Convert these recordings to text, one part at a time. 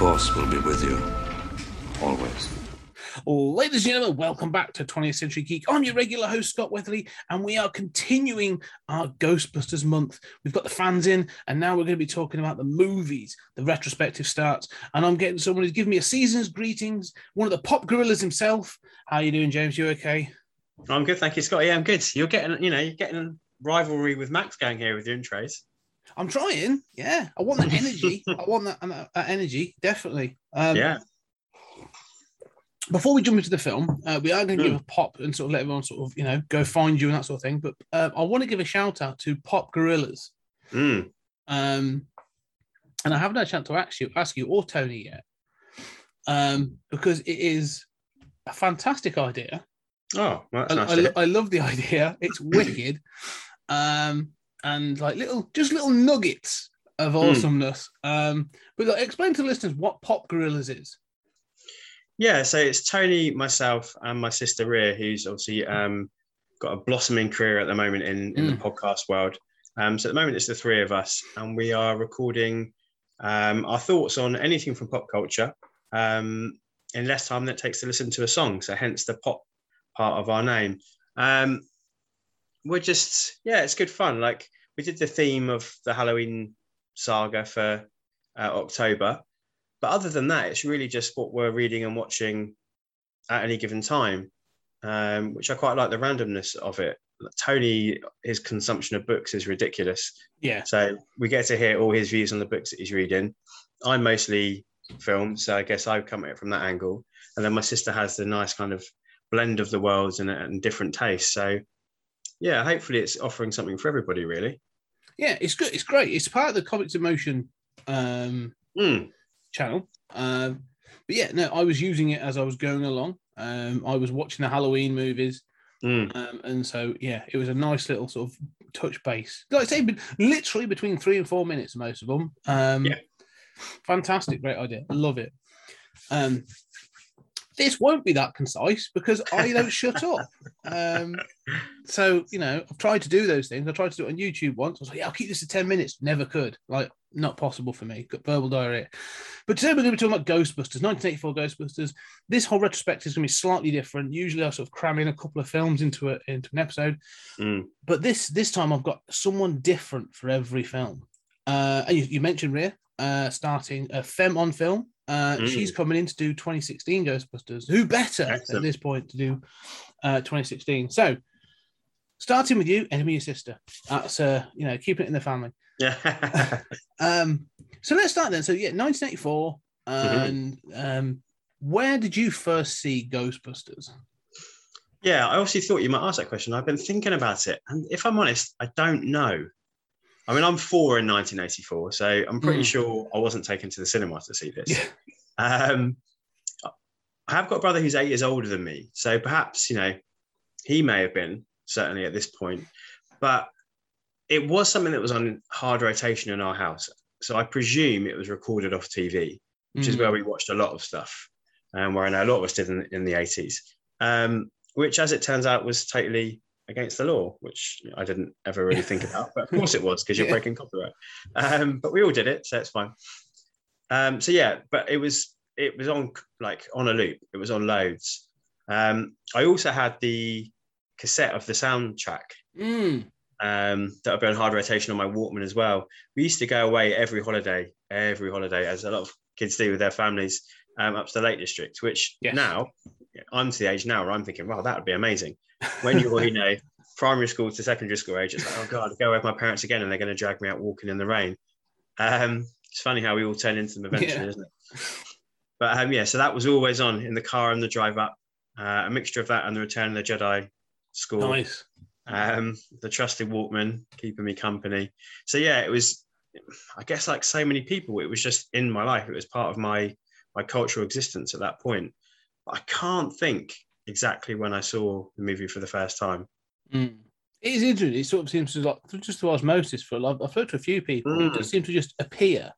The Force will be with you. Always. Ladies and gentlemen, welcome back to 20th Century Geek. I'm your regular host, Scott Weatherly, and we are continuing our Ghostbusters month. We've got the fans in, and now we're going to be talking about the movies. The retrospective starts, and I'm getting someone who's giving me a season's greetings, one of the pop gorillas himself. How are you doing, James? You okay? I'm good, thank you, Scott. Yeah, I'm good. You're getting, you know, you're getting rivalry with Max going here with your intros. I'm trying. Yeah, I want that energy. I want that, that, that energy, definitely. Um, yeah. Before we jump into the film, uh, we are going to give a pop and sort of let everyone sort of, you know, go find you and that sort of thing. But uh, I want to give a shout out to Pop Gorillas. Mm. Um, and I haven't had a chance to ask you, ask you or Tony yet, um, because it is a fantastic idea. Oh, well, that's I, nice. I, to lo- hear. I love the idea. It's wicked. Um, and like little, just little nuggets of Hmm. awesomeness. Um, but like, explain to the listeners what Pop Gorillas is. Yeah, so it's Tony, myself, and my sister Rhea, who's obviously um, got a blossoming career at the moment in, in the podcast world. Um, so at the moment, it's the three of us, and we are recording um, our thoughts on anything from pop culture um, in less time than it takes to listen to a song. So hence the pop part of our name. Um, we're just, yeah, it's good fun. Like we did the theme of the Halloween saga for uh, October. But other than that, it's really just what we're reading and watching at any given time, um, which I quite like the randomness of it. Tony, his consumption of books is ridiculous. Yeah. So we get to hear all his views on the books that he's reading. I'm mostly film, so I guess I come at it from that angle. And then my sister has the nice kind of blend of the worlds and, and different tastes. So yeah, hopefully it's offering something for everybody, really. Yeah, it's good. It's great. It's part of the Comics in Motion um, Mm. channel. Um, but yeah, no, I was using it as I was going along. Um, I was watching the Halloween movies. Mm. Um, and so, yeah, it was a nice little sort of touch base. Like I say, literally between three and four minutes, most of them. Um, Yeah. Fantastic, great idea. Love it. Um, this won't be that concise because I don't shut up. Um, so, you know, I've tried to do those things. I tried to do it on YouTube once. I was like, yeah, I'll keep this to 10 minutes. Never could. Like, not possible for me. Got verbal diarrhea. But today we're going to be talking about Ghostbusters, 1984 Ghostbusters. This whole retrospective is going to be slightly different. Usually I sort of cram in a couple of films into, a, into an episode Mm. but this this time I've got someone different for every film. Uh, and you, you mentioned Rhea uh, starting a Fem on film. Uh, Mm. She's coming in to do 2016 Ghostbusters. Who better at this point to do uh, 2016? So, starting with you, enemy your sister. That's uh, you know keeping it in the family. Yeah. Um, so let's start then. So yeah, 1984, and um, where did you first see Ghostbusters? Yeah, I obviously thought you might ask that question. I've been thinking about it, and if I'm honest, I don't know. I mean, I'm four in 1984, so I'm pretty Mm. sure I wasn't taken to the cinema to see this. Yeah. Um, I have got a brother who's eight years older than me, so perhaps you know he may have been certainly at this point, but it was something that was on hard rotation in our house. So I presume it was recorded off TV which is Mm. where we watched a lot of stuff, um, where I know a lot of us did in, in the 80s, um, which, as it turns out, was totally against the law, which I didn't ever really think about. But of course it was, because you're Yeah. breaking copyright. Um, but we all did it, so it's fine. Um, so yeah, but it was it was on like on a loop. It was on loads. Um, I also had the cassette of the soundtrack Mm. um, that would be on hard rotation on my Walkman as well. We used to go away every holiday, every holiday, as a lot of kids do with their families, um, up to the Lake District. Which Yes. now I'm to the age now where I'm thinking, wow, that would be amazing. When you're, you know, primary school to secondary school age, it's like, oh god, go with my parents again, and they're going to drag me out walking in the rain. Um, it's funny how we all turn into them eventually, Yeah. isn't it? But um, yeah, so that was always on in the car and the drive up. Uh, a mixture of that and the Return of the Jedi score Nice. um, the trusted Walkman keeping me company. So yeah, it was, I guess, like so many people, it was just in my life. It was part of my my cultural existence at that point. I can't think exactly when I saw the movie for the first time. Mm. It is interesting. It sort of seems to like just to osmosis for a lot. I've heard to a few people. It Mm. just seems to just appear.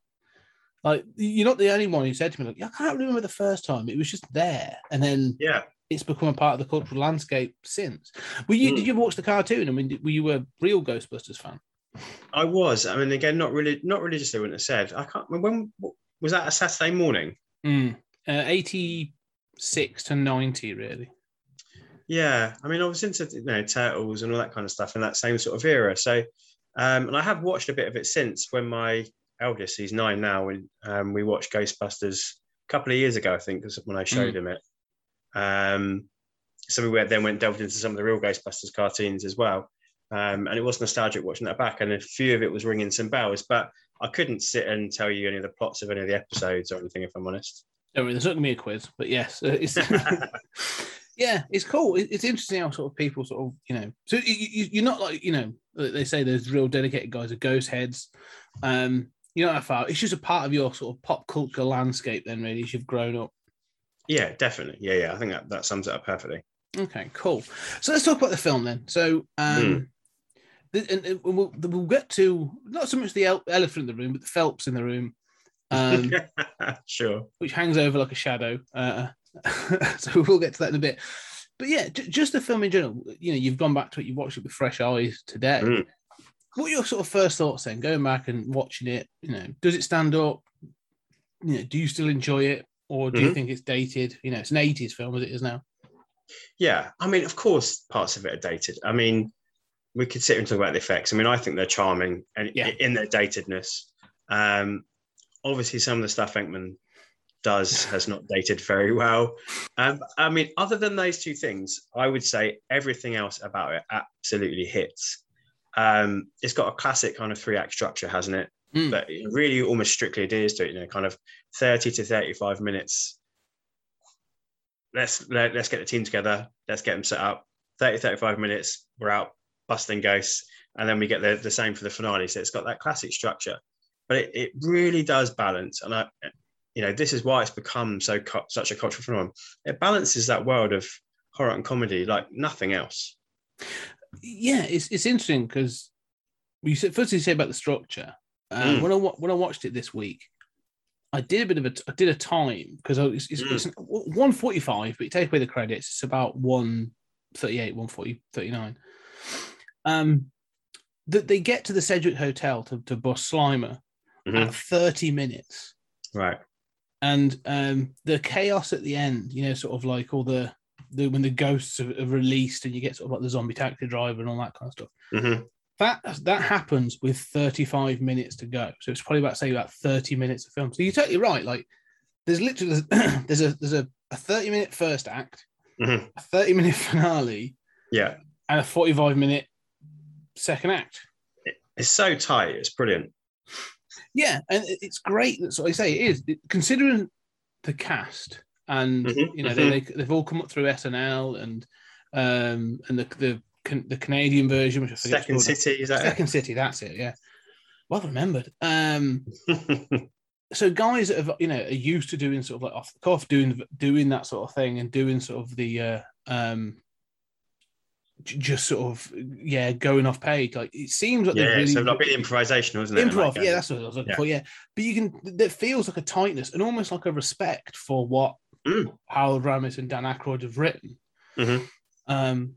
Like you're not the only one who said to me, like, I can't remember the first time. It was just there. And then Yeah. it's become a part of the cultural landscape since. Were you Mm. did you watch the cartoon? I mean, were you a real Ghostbusters fan? I was. I mean, again, not really, not religiously. I wouldn't have said. I can't. When was that? A Saturday morning? Mm. Uh, 86 to 90, really. Yeah. I mean, I was into you know turtles and all that kind of stuff in that same sort of era. So, um, and I have watched a bit of it since. When my eldest, he's nine now, and um, we watched Ghostbusters a couple of years ago. I think was when I showed him it. Um, so we went, then went delved into some of the real Ghostbusters cartoons as well. Um, and it was nostalgic watching that back, and a few of it was ringing some bells. But I couldn't sit and tell you any of the plots of any of the episodes or anything, if I'm honest. Don't worry, there's not going to be a quiz, but yes, uh, it's yeah, it's cool. It's interesting how sort of people sort of you know. So you, you're not like you know they say there's real dedicated guys are ghost heads. Um, you know that far. It's just a part of your sort of pop culture landscape. Then really, as you've grown up. Yeah, definitely. Yeah, yeah. I think that, that sums it up perfectly. Okay, cool. So let's talk about the film then. So, um, the, and, and we'll, we'll get to not so much the elephant in the room, but the Phelps in the room, um, sure. which hangs over like a shadow. Uh, so we'll get to that in a bit. But yeah, j- just the film in general. You know, you've gone back to it. You watched it with fresh eyes today. Mm. What are your sort of first thoughts then, going back and watching it? You know, does it stand up? You know, do you still enjoy it, or do you Mhm. think it's dated? You know, it's an '80s film as it is now. Yeah, I mean, of course, parts of it are dated. I mean, we could sit and talk about the effects. I mean, I think they're charming and Yeah. in their datedness. Um, obviously, some of the stuff Venkman does has not dated very well. Um, I mean, other than those two things, I would say everything else about it absolutely hits. Um, it's got a classic kind of three act structure, hasn't it? Mm. But it really almost strictly adheres to it, you know, kind of 30 to 35 minutes let's let, let's get the team together let's get them set up 30 35 minutes we're out busting ghosts and then we get the, the same for the finale so it's got that classic structure but it, it really does balance and i you know this is why it's become so such a cultural phenomenon it balances that world of horror and comedy like nothing else yeah, it's it's interesting because you said first you say about the structure. Um, Mm. When I when I watched it this week, I did a bit of a I did a time because it's, it's, Mm. it's one forty five, but you take away the credits, it's about one thirty eight, one forty thirty nine. Um, that they get to the Sedgwick Hotel to to bus Slimer Mhm. at thirty minutes, right. And um, the chaos at the end, you know, sort of like all the the when the ghosts are, are released and you get sort of like the zombie taxi driver and all that kind of stuff. Mhm. that that happens with 35 minutes to go. So it's probably about say about 30 minutes of film. So you're totally right. Like there's literally there's a there's a, a 30 minute first act Mhm. a 30 minute finale yeah. and a 45 minute second act. It's so tight. It's brilliant yeah and it's great that's what i say it is. Considering the cast and Mhm, you know they, they, they've all come up through snl and um and the the, the canadian version which i forget second called. city is that second city that's it yeah. Well remembered. Um so guys that have you know are used to doing sort of like off the cuff doing doing that sort of thing and doing sort of the uh um just sort of yeah going off page like it seems like yeah they're really so a bit improvisational isn't it improv Like, yeah that's what i was looking yeah. for yeah but you can that feels like a tightness and almost like a respect for what Mm. Harold Ramis and Dan Aykroyd have written Mhm. um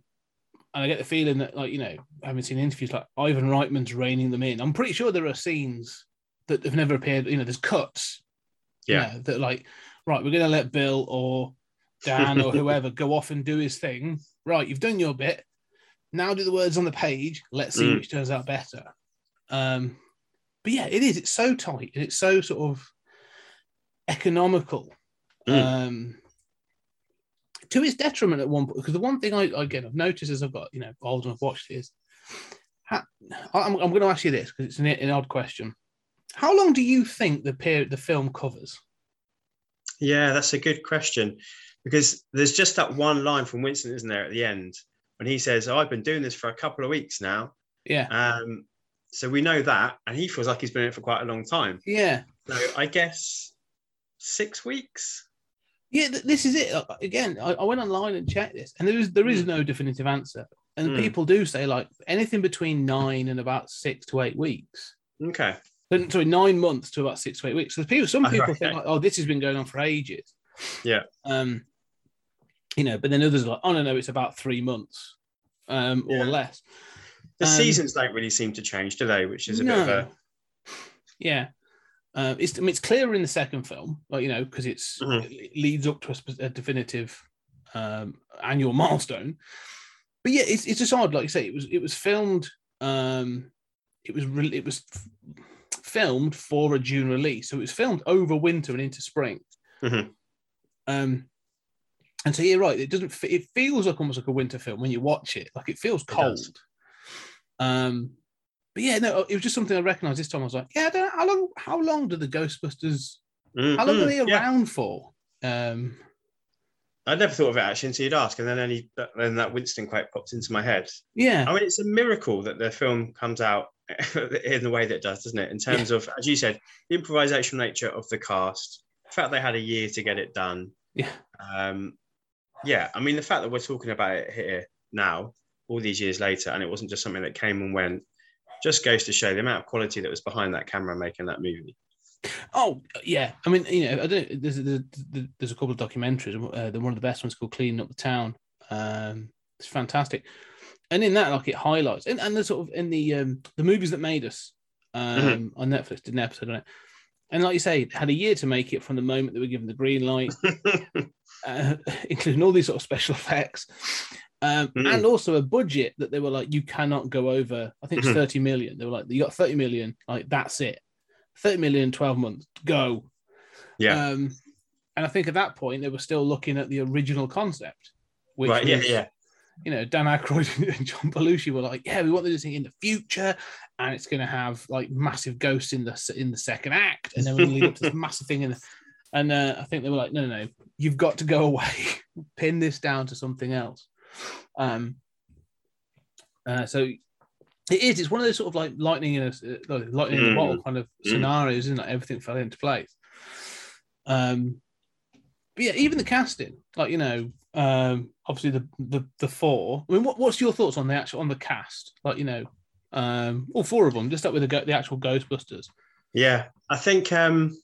and I get the feeling that, like, you know, I haven't seen interviews like Ivan Reitman's reining them in. I'm pretty sure there are scenes that have never appeared. You know, there's cuts. you Yeah. know, that like, right, we're going to let Bill or Dan or whoever go off and do his thing. Right, you've done your bit. Now do the words on the page. Let's see Mm. which turns out better. Um, but yeah, it is. It's so tight and it's so sort of economical. Mm. Um, to its detriment at one point, because the one thing I again I've noticed as I've got you know old and I've watched this, ha, I'm, I'm going to ask you this because it's an, an odd question. How long do you think the period the film covers? Yeah, that's a good question because there's just that one line from Winston, isn't there, at the end when he says, oh, "I've been doing this for a couple of weeks now." Yeah, Um, so we know that, and he feels like he's been in it for quite a long time. yeah, So I guess six weeks. Yeah, th- this is it. Uh, Again, I, I went online and checked this, and there is there is Mm. no definitive answer. And Mm. people do say like anything between nine and about six to eight weeks. Okay. Then- Sorry, nine months to about six to eight weeks. So people, some people right. think like, oh, this has been going on for ages. Yeah. Um, you know, but then others are like, oh no, no, it's about three months, um, or Yeah. less. The Um, seasons don't really seem to change, do they? Which is a bit of a Yeah. Uh, it's I mean, it's clearer in the second film, like you know, because it's Mhm. it leads up to a, a definitive um, annual milestone. But yeah, it's it's just odd. Like you say, it was it was filmed. Um, it was re- it was f- filmed for a June release, so it was filmed over winter and into spring. Mhm. Um, and so you're right. It doesn't. It feels like almost like a winter film when you watch it. Like it feels cold. does. Um, but yeah, no, it was just something I recognised this time. I was like, yeah, I don't know, how long? How long do the Ghostbusters? Mm, How long are they yeah. around for? Um, I never thought of it actually until you'd ask, and then only then that Winston quote popped into my head. yeah, I mean, it's a miracle that the film comes out in the way that it does, doesn't it? In terms of, as you said, the improvisational nature of the cast, the fact they had a year to get it done. yeah, Um, yeah, I mean, the fact that we're talking about it here now, all these years later, and it wasn't just something that came and went, just goes to show the amount of quality that was behind that camera making that movie. Oh yeah, I mean, you know, I don't. There's there's, there's a couple of documentaries. Uh, the one of the best ones called "Cleaning Up the Town." Um, it's fantastic, and in that, like, it highlights and, and the sort of in the um, the movies that made us um, Mm-hmm. on Netflix did an episode on it, and like you say, had a year to make it from the moment they were given the green light, uh, including all these sort of special effects. Um, Mm. And also a budget that they were like, you cannot go over. I think it's Mhm. 30 million. They were like, you got 30 million, like that's it. 30 million 12 months, go. yeah, Um, and I think at that point they were still looking at the original concept, which right. Yeah, yeah. You know, Dan Aykroyd and John Belushi were like, yeah, we want this thing in the future, and it's going to have like massive ghosts in the in the second act, and then we're going to lead up to this massive thing in the. And uh, I think they were like, no, no, no, you've got to go away, pin this down to something else. Um, uh, so it is. It's one of those sort of like lightning in a uh, lightning in a Mm. bottle kind of Mm. scenarios, isn't it? Everything fell into place. Um, but yeah, even the casting, like you know, um, obviously the the the four. I mean, what, what's your thoughts on the actual on the cast? Like you know, um, all four of them. Just up with the the actual Ghostbusters. Yeah, I think um,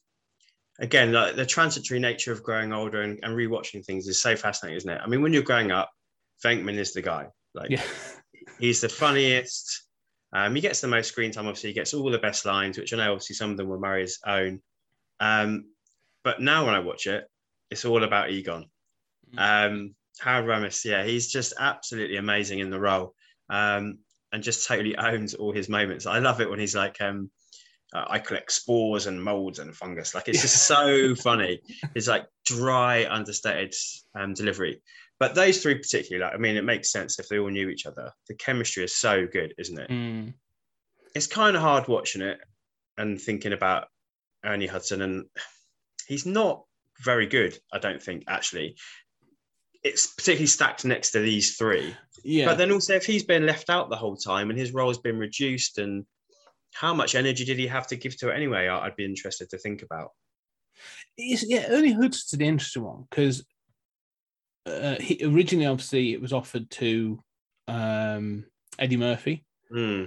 again, like the transitory nature of growing older and, and rewatching things is so fascinating, isn't it? I mean, when you're growing up, Venkman is the guy. Like, Yeah, he's the funniest. Um, he gets the most screen time. Obviously, he gets all the best lines, which I know obviously some of them were Murray's own. Um, but now when I watch it, it's all about Egon. Um, Harold Ramis, yeah, he's just absolutely amazing in the role, um, and just totally owns all his moments. I love it when he's like, um, uh, "I collect spores and molds and fungus." Like it's just so funny. It's like dry, understated um, delivery. But those three particularly, like, I mean, it makes sense if they all knew each other. The chemistry is so good, isn't it? Mm. It's kind of hard watching it and thinking about Ernie Hudson, and he's not very good. I don't think actually. It's particularly stacked next to these three. yeah. But then also, if he's been left out the whole time and his role has been reduced, and how much energy did he have to give to it anyway? I'd be interested to think about. It's, yeah, Ernie Hudson's an interesting one because uh, he originally, obviously, it was offered to um, Eddie Murphy, Hmm.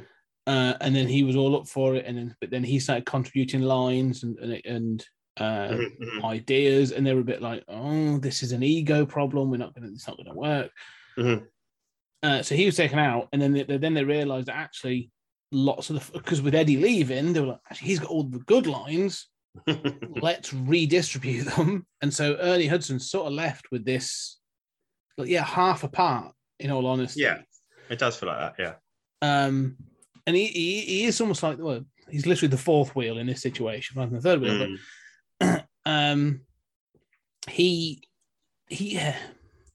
uh, and then he was all up for it, and then but then he started contributing lines and and, and uh, Mhm, mhm, ideas, and they were a bit like, "Oh, this is an ego problem. We're not going. It's not going to work." Mhm. Uh, so he was taken out, and then they, then they realized that actually lots of the because with Eddie leaving, they were like, "Actually, he's got all the good lines." let's redistribute them. And so Ernie Hudson sort of left with this, like, yeah, half apart, in all honesty. yeah, it does feel like that. Yeah. Um, and he, he, he is almost like, well, he's literally the fourth wheel in this situation rather than the third wheel. Mm. Um, he, he, yeah,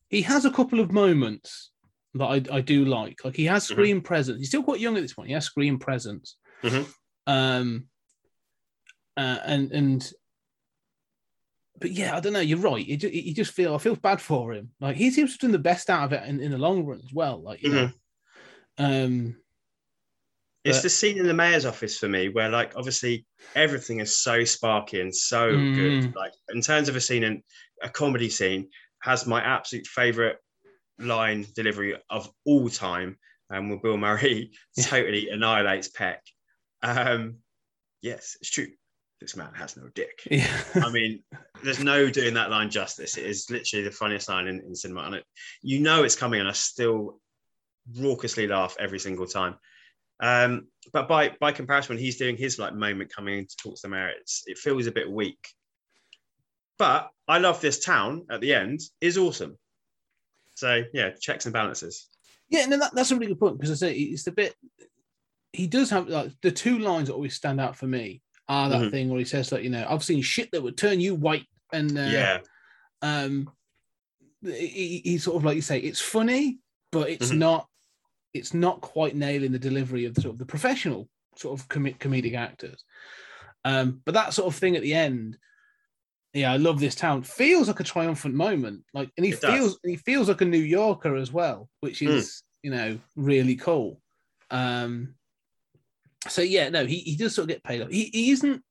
he has a couple of moments that I, I do like. Like he has Mm-hmm. screen presence. He's still quite young at this point. He has screen presence. Mhm. Um, uh, and and but yeah, I don't know. You're right. You just, you just feel I feel bad for him. Like he seems to have done the best out of it in, in the long run as well. Like you know, um, It's the scene in the mayor's office for me where, like, obviously everything is so sparky and so Mm. good. Like, in terms of a scene and a comedy scene, has my absolute favorite line delivery of all time. And when Bill Murray totally annihilates Peck. Um, yes, it's true. This man has no dick. Yeah. I mean, there's no doing that line justice. It is literally the funniest line in, in cinema. And it, you know it's coming, and I still raucously laugh every single time. Um, but by by comparison, when he's doing his like moment coming in to talk to the mayor, it's, it feels a bit weak. But I love this town at the end is awesome. So yeah, checks and balances. Yeah, no, that, that's a really good point because I say it's the bit he does have like the two lines that always stand out for me are that Mhm. thing where he says like you know I've seen shit that would turn you white and uh, yeah, um he, he sort of like you say it's funny but it's Mhm. not it's not quite nailing the delivery of the sort of the professional sort of com- comedic actors um but that sort of thing at the end yeah i love this town feels like a triumphant moment like and he It does. feels he feels like a new yorker as well which Mm. is you know really cool um so yeah no he, he does sort of get paid off he, he isn't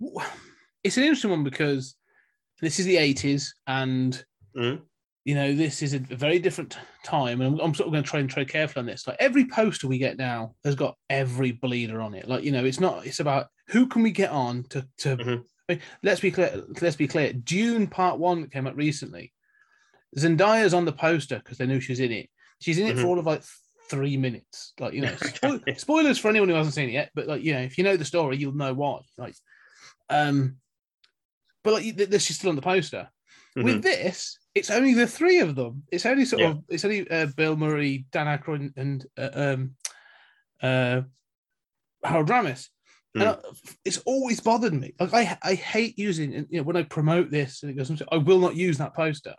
it's an interesting one because this is the 80s and Mhm. You know this is a very different time and I'm, I'm sort of going to try and tread carefully on this. Like every poster we get now has got every bleeder on it. Like you know it's not it's about who can we get on to to Mhm. I mean, let's be clear let's be clear. Dune part one came out recently zendaya's on the poster because they knew she was in it. She's in it for Mhm. all of like three minutes. Like you know spoil- spoilers for anyone who hasn't seen it yet but like you know if you know the story you'll know why. Like um but like th- this she's still on the poster. Mhm. with this, it's only the three of them. It's only sort Yeah. of it's only uh, Bill Murray, Dan Aykroyd, and uh, um, uh, Harold Ramis. And Mm. I- it's always bothered me. Like I, I hate using you know when I promote this and it goes, I will not use that poster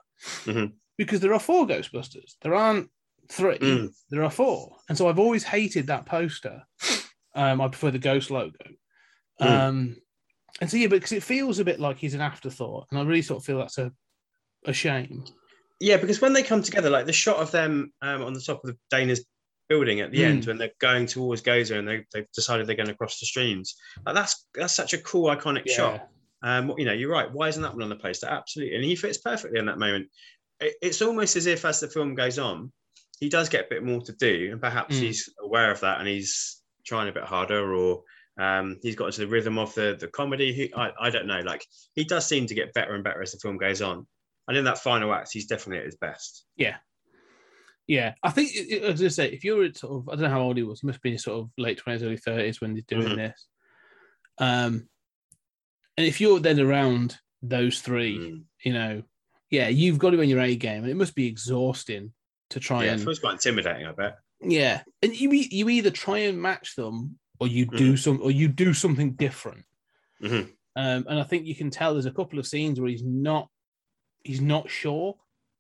Mhm. because there are four Ghostbusters. There aren't three. Mm. There are four, and so I've always hated that poster. Um, I prefer the Ghost logo. Mm. Um, and so yeah, because it feels a bit like he's an afterthought, and I really sort of feel that's a a shame. Yeah, because when they come together, like the shot of them um, on the top of Dana's building at the Mm. end when they're going towards Gozer and they, they've decided they're going to cross the streams, like that's that's such a cool iconic shot. Um, you know, you're right. Why isn't that one on the poster? Absolutely, and he fits perfectly in that moment. It, it's almost as if as the film goes on, he does get a bit more to do, and perhaps Mm. he's aware of that and he's trying a bit harder, or um, he's got into the rhythm of the the comedy. He, I, I don't know. Like he does seem to get better and better as the film goes on, and in that final act, he's definitely at his best. Yeah, yeah. I think as I say, if you're sort of, I don't know how old he was. He must be sort of late twenties, early thirties when he's doing Mhm. this. Um, and if you're then around those three, Mm. you know, yeah, you've got to be on your A game, and it must be exhausting to try Yeah, and feels quite intimidating. I bet. yeah, and you you either try and match them, or you do some, or you do something different. Mhm. Um, and I think you can tell there's a couple of scenes where he's not, he's not sure.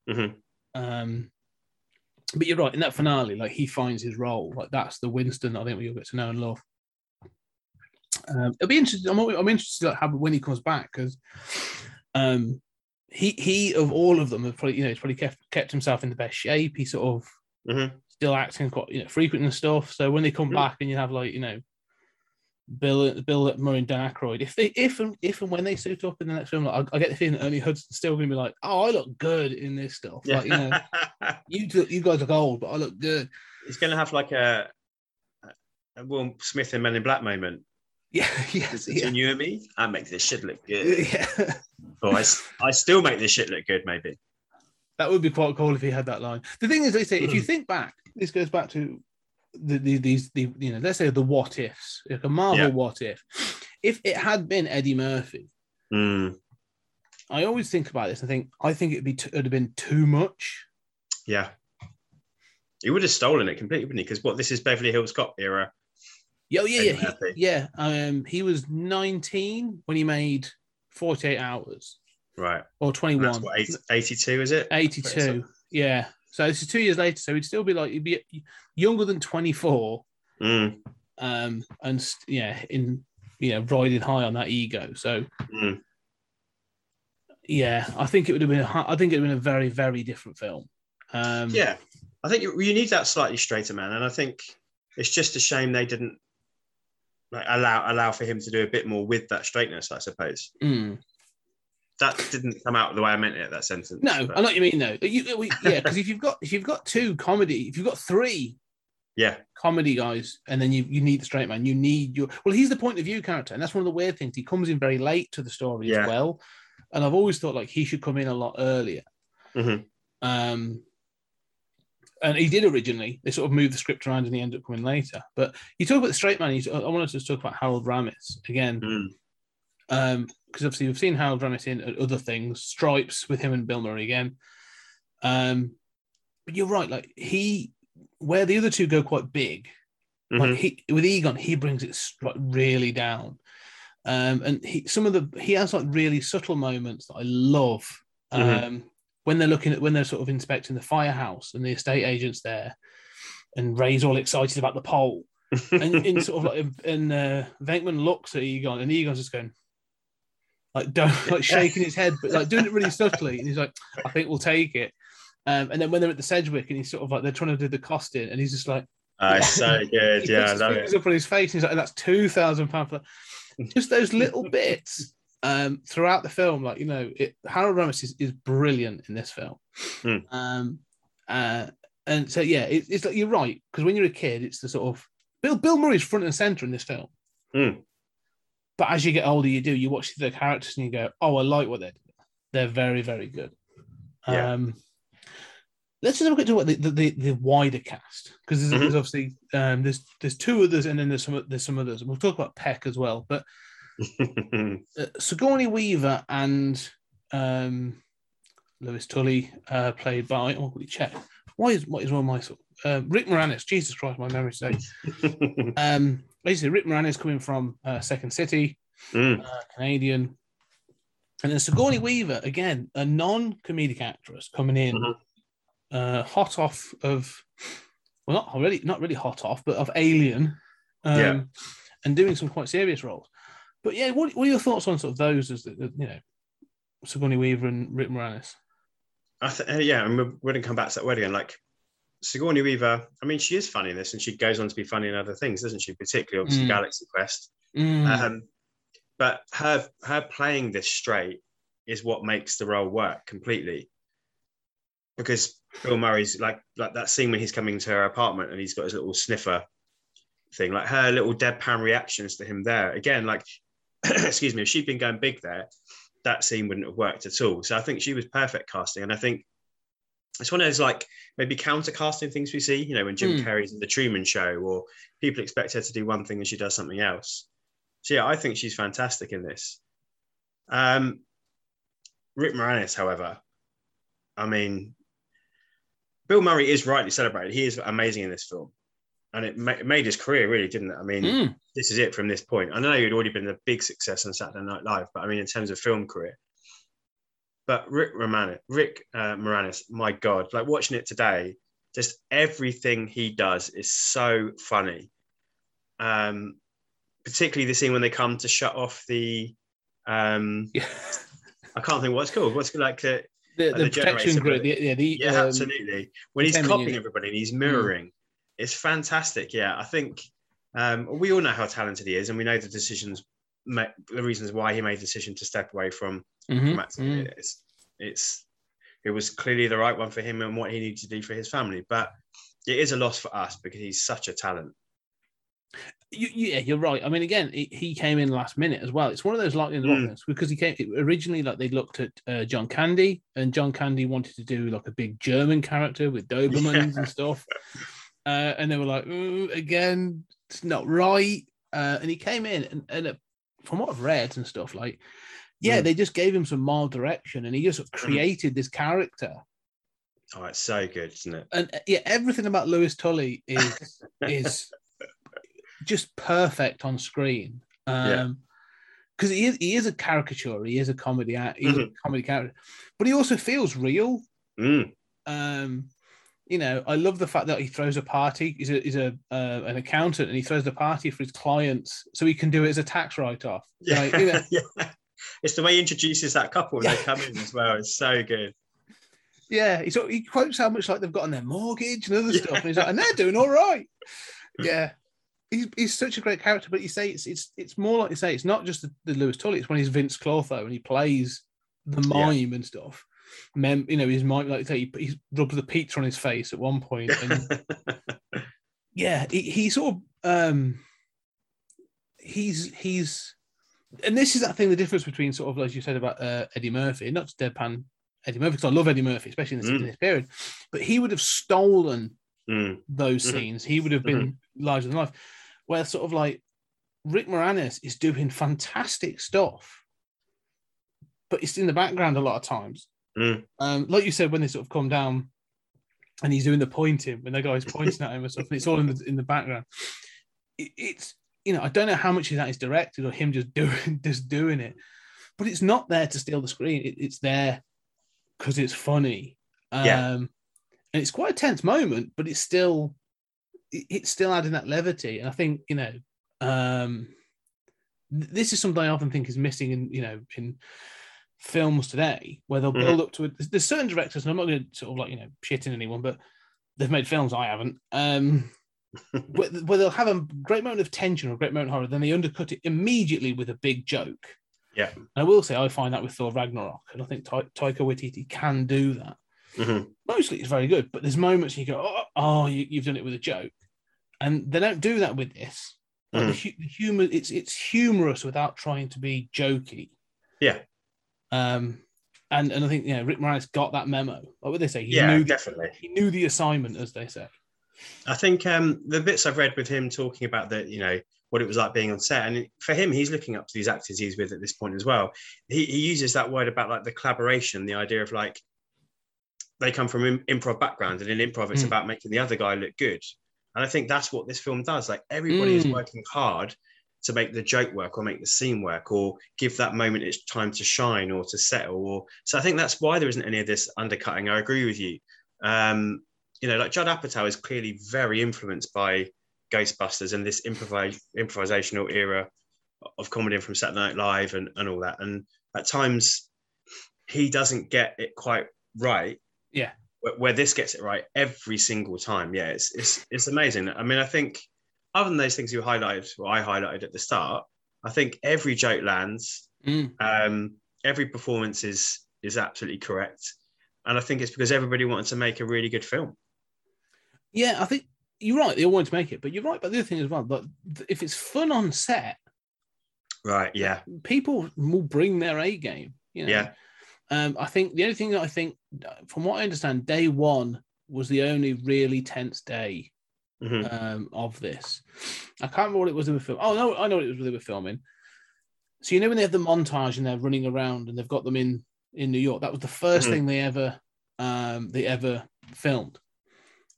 Mhm. Um, but you're right in that finale, like he finds his role. Like that's the Winston I think we all get to know and love. Um, it'll be interesting. I'm, I'm interested like, how when he comes back because um, he he of all of them have probably you know he's probably kept kept himself in the best shape. He sort of Mhm. still acting quite you know frequent and stuff. So when they come Mhm. back and you have like you know Bill Bill Murray and Dan Aykroyd, if they if and if and when they suit up in the next film, like, I, I get the feeling that Ernie Hudson's still going to be like, oh, I look good in this stuff. Yeah. Like you know, you two- you guys look old, but I look good. he's going to have like a, a Will Smith and Men in Black moment. Yeah, yes, yeah. you and me. I make this shit look good. yeah. i I, I still make this shit look good. Maybe. That would be quite cool if he had that line. The thing is, they say if you Mm. think back, this goes back to the, the these the you know let's say the what ifs, like a Marvel Yeah. what if. If it had been Eddie Murphy, Mm, I always think about this and think I think it'd be t- it'd have been too much. yeah. He would have stolen it completely, wouldn't he? Because what this is Beverly Hills Cop era. Yeah, oh, yeah, yeah, he- yeah. Um, he was 19 when he made 48 hours Right. or And 21. That's what, 80, 82, is it? 82. Yeah. So this is two years later. So he'd still be like he'd be younger than 24. Mm, Um, and yeah, in you know, riding high on that ego. So mm. yeah, I think it would have been. a I think it would have been a very, very different film. Um, Yeah. I think you, you need that slightly straighter man. And I think It's just a shame they didn't like allow allow for him to do a bit more with that straightness. I suppose Mm. That didn't come out the way I meant it. That sentence. No, but I know what you mean though. You, we- yeah, because if you've got if you've got two comedy, if you've got three yeah, comedy guys, and then you you need the straight man, you need your well, he's the point of view character, and that's one of the weird things. He comes in very late to the story Yeah. as well, and I've always thought like he should come in a lot earlier. Mhm. Um, and he did originally. They sort of moved the script around, and he ended up coming later. But you talk about the straight man. You, I wanted to talk about Harold Ramis again. Mm. Um, because obviously we've seen Harold Ramis in other things, Stripes with him and Bill Murray again. Um, but you're right, like he, where the other two go quite big, Mhm. like he with Egon, he brings it like really down. Um, and he some of the he has like really subtle moments that I love. Um, Mhm. when they're looking at when they're sort of inspecting the firehouse and the estate agents there, and Ray's all excited about the pole, and in sort of like and uh, Venkman looks at Egon, and Egon's just going like don't like shaking his head, but like doing it really subtly, and he's like, I think we'll take it. Um, and then when they're at the Sedgwick, and he's sort of like they're trying to do the costing, and he's just like, Uh, it's so good. he Yeah, puts I love it. up on his face, and he's like, that's two thousand pound for just those little bits um, throughout the film. Like you know, it, Harold Ramis is, is brilliant in this film. Hmm. Um, uh, and so yeah, it, it's like you're right because when you're a kid, it's the sort of Bill Bill Murray's front and center in this film. Hmm. But as you get older, you do you watch the characters and you go, oh, I like what they're doing. They're very very good. Yeah. Um, let's just look at what the, the, the, wider cast because there's, Mhm. there's obviously um, there's there's two others and then there's some there's some others. We'll talk about Peck as well, but uh, Sigourney Weaver and um, Louis Tully, uh, played by oh, we check. Why is what is one of my sort- uh, Rick Moranis? Jesus Christ, my memory today. Um, basically, Rick Moranis coming from uh, Second City, Mm. uh, Canadian, and then Sigourney Weaver again, a non-comedic actress coming in, Mhm. uh, hot off of well, not already, not really hot off, but of Alien, um, Yeah. and doing some quite serious roles. But yeah, what, what are your thoughts on sort of those as the, you know Sigourney Weaver and Rick Moranis? I th- uh, yeah, and we're, we're going to come back to that word again. Like Sigourney Weaver, I mean, she is funny in this, and she goes on to be funny in other things, doesn't she? Particularly, obviously, Mm. Galaxy Quest. Mm. Um, but her her playing this straight is what makes the role work completely. Because Bill Murray's like like that scene when he's coming to her apartment and he's got his little sniffer thing, like her little deadpan reactions to him there. Again, like excuse me, if she'd been going big there, that scene wouldn't have worked at all. So I think she was perfect casting, and I think it's one of those like maybe counter casting things we see. You know, when Jim Hmm. Carrey's in the Truman Show, or people expect her to do one thing and she does something else. So yeah, I think she's fantastic in this. Um, Rick Moranis, however, I mean, Bill Murray is rightly celebrated. He is amazing in this film, and it, ma- made his career really, didn't it? I mean, Mm. this is it from this point. I know he'd already been a big success on Saturday Night Live, but I mean, in terms of film career. But Rick Moranis, Rick uh, Moranis, my God, like watching it today, just everything he does is so funny. Um, particularly the scene when they come to shut off the, um, Yeah. I can't think what it's called. What's like the, The, Like the the protection grid, the, yeah, the, yeah, um, absolutely. When he's copying unit. everybody and he's mirroring, it's fantastic. Yeah, I think um, we all know how talented he is, and we know the decisions, ma- the reasons why he made the decision to step away from, mhm, from acting. mm. It's, it's, it was clearly the right one for him and what he needed to do for his family. But it is a loss for us because he's such a talent. You, yeah, you're right. I mean, again, he, he came in last minute as well. It's one of those lightning in Mm. rockets because he came originally like they looked at uh, John Candy, and John Candy wanted to do like a big German character with Dobermans and stuff, uh, and they were like, "Ooh, again, it's not right. Uh, and he came in, and, and uh, from what I've read and stuff, like, yeah, Mm. they just gave him some mild direction, and he just sort of created this character. Oh, it's so good, isn't it? and yeah, everything about Louis Tully is is just perfect on screen. Yeah. Um, because he is he is a caricature, he is a comedy act, he's a Mhm. comedy character, but he also feels real. Mm. Um, you know, I love the fact that he throws a party. He's a he's a uh, an accountant, and he throws the party for his clients so he can do it as a tax write off. Yeah. Like, you know, yeah. It's the way he introduces that couple when Yeah. they come in as well. It's so good. yeah, he quotes how much like they've got on their mortgage and other Yeah. stuff, and he's like, and they're doing all right. yeah. He's, he's such a great character, but you say it's it's it's more like you say it's not just the, the Louis Tully. It's when he's Vinz Clortho and he plays the mime and stuff. Mem, you know, his mime like say, he, he rubs the pizza on his face at one point, and yeah, he, he sort of um, he's he's, and this is that thing, the difference between sort of like you said about uh, Eddie Murphy, not just deadpan Eddie Murphy, because I love Eddie Murphy, especially in this, in Mm. this period, but he would have stolen Mm, those Mhm. scenes. He would have been larger than life. Where sort of like Rick Moranis is doing fantastic stuff, but it's in the background a lot of times. Mm. Um, like you said, when they sort of come down and he's doing the pointing, when the guy's pointing at him and stuff, and it's all in the in the background. It, it's you know, I don't know how much of that is directed or him just doing just doing it, but it's not there to steal the screen. It, it's there because it's funny. Um, Yeah. and it's quite a tense moment, but it's still it- it's still adding that levity. And I think you know, um, this is something I often think is missing in you know in films today, where they'll Mhm. build up to it. There's, certain directors, and I'm not going to sort of like you know shit in anyone, but they've made films I haven't. Um, where, where they'll have a great moment of tension or a great moment of horror, then they undercut it immediately with a big joke. Yeah. And I will say I find that with Thor Ragnarok, and I think Ta- Taika Waititi can do that. mhm. Mostly it's very good, but there's moments you go, oh, oh you, you've done it with a joke, and they don't do that with this. Like the, hu- the humor, it's it's humorous without trying to be jokey. Yeah. Um, and and I think you know Rick Moranis got that memo. What would they say, he Yeah, knew the, definitely. he knew the assignment, as they say. I think um, the bits I've read with him talking about the, you know, what it was like being on set, and for him, he's looking up to these actors he's with at this point as well. He, he uses that word about like the collaboration, the idea of like they come from im- improv background, and in improv, it's Mm. about making the other guy look good. And I think that's what this film does. Like everybody is Mm. working hard to make the joke work or make the scene work or give that moment its time to shine or to settle or so i think that's why there isn't any of this undercutting. I agree with you. Um you know like judd apatow is clearly very influenced by ghostbusters and this improvis- improvisational era of comedy from saturday night live and, and all that. And at times he doesn't get it quite right. Yeah. where, where this gets it right every single time. Yeah it's it's it's amazing. I mean i think other than those things you highlighted, or I highlighted at the start, I think every joke lands. Mm. Um, every performance is is absolutely correct, and I think it's because everybody wanted to make a really good film. Yeah, I think you're right. They all wanted to make it, but you're right But the other thing as well. But if it's fun on set, Right? Yeah. people will bring their A game. You know? Yeah. Um, I think the only thing that I think, from what I understand, day one was the only really tense day Mhm. um, of this. I can't remember what it was they were filming. Oh no, I know what it was they were filming. So you know when they have the montage and they're running around and they've got them in in New York. That was the 1st Mhm. thing they ever um, they ever filmed.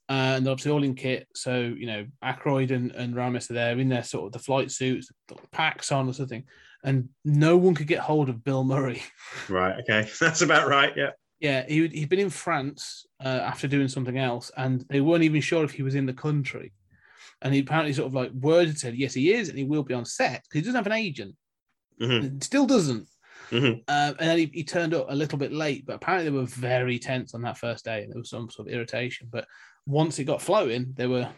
Uh, and obviously all in kit. So you know, Aykroyd and, and Ramis are there in their sort of the flight suits, packs on or something, and no one could get hold of Bill Murray. Right. Okay. That's about right. Yeah. Yeah, he, he'd been in France uh, after doing something else, and they weren't even sure if he was in the country. And he apparently sort of like worded said, yes, he is, and he will be on set because he doesn't have an agent. Mhm. Still doesn't. Mhm. Um, and then he, he turned up a little bit late, but apparently they were very tense on that first day, and there was some sort of irritation. But once it got flowing, they were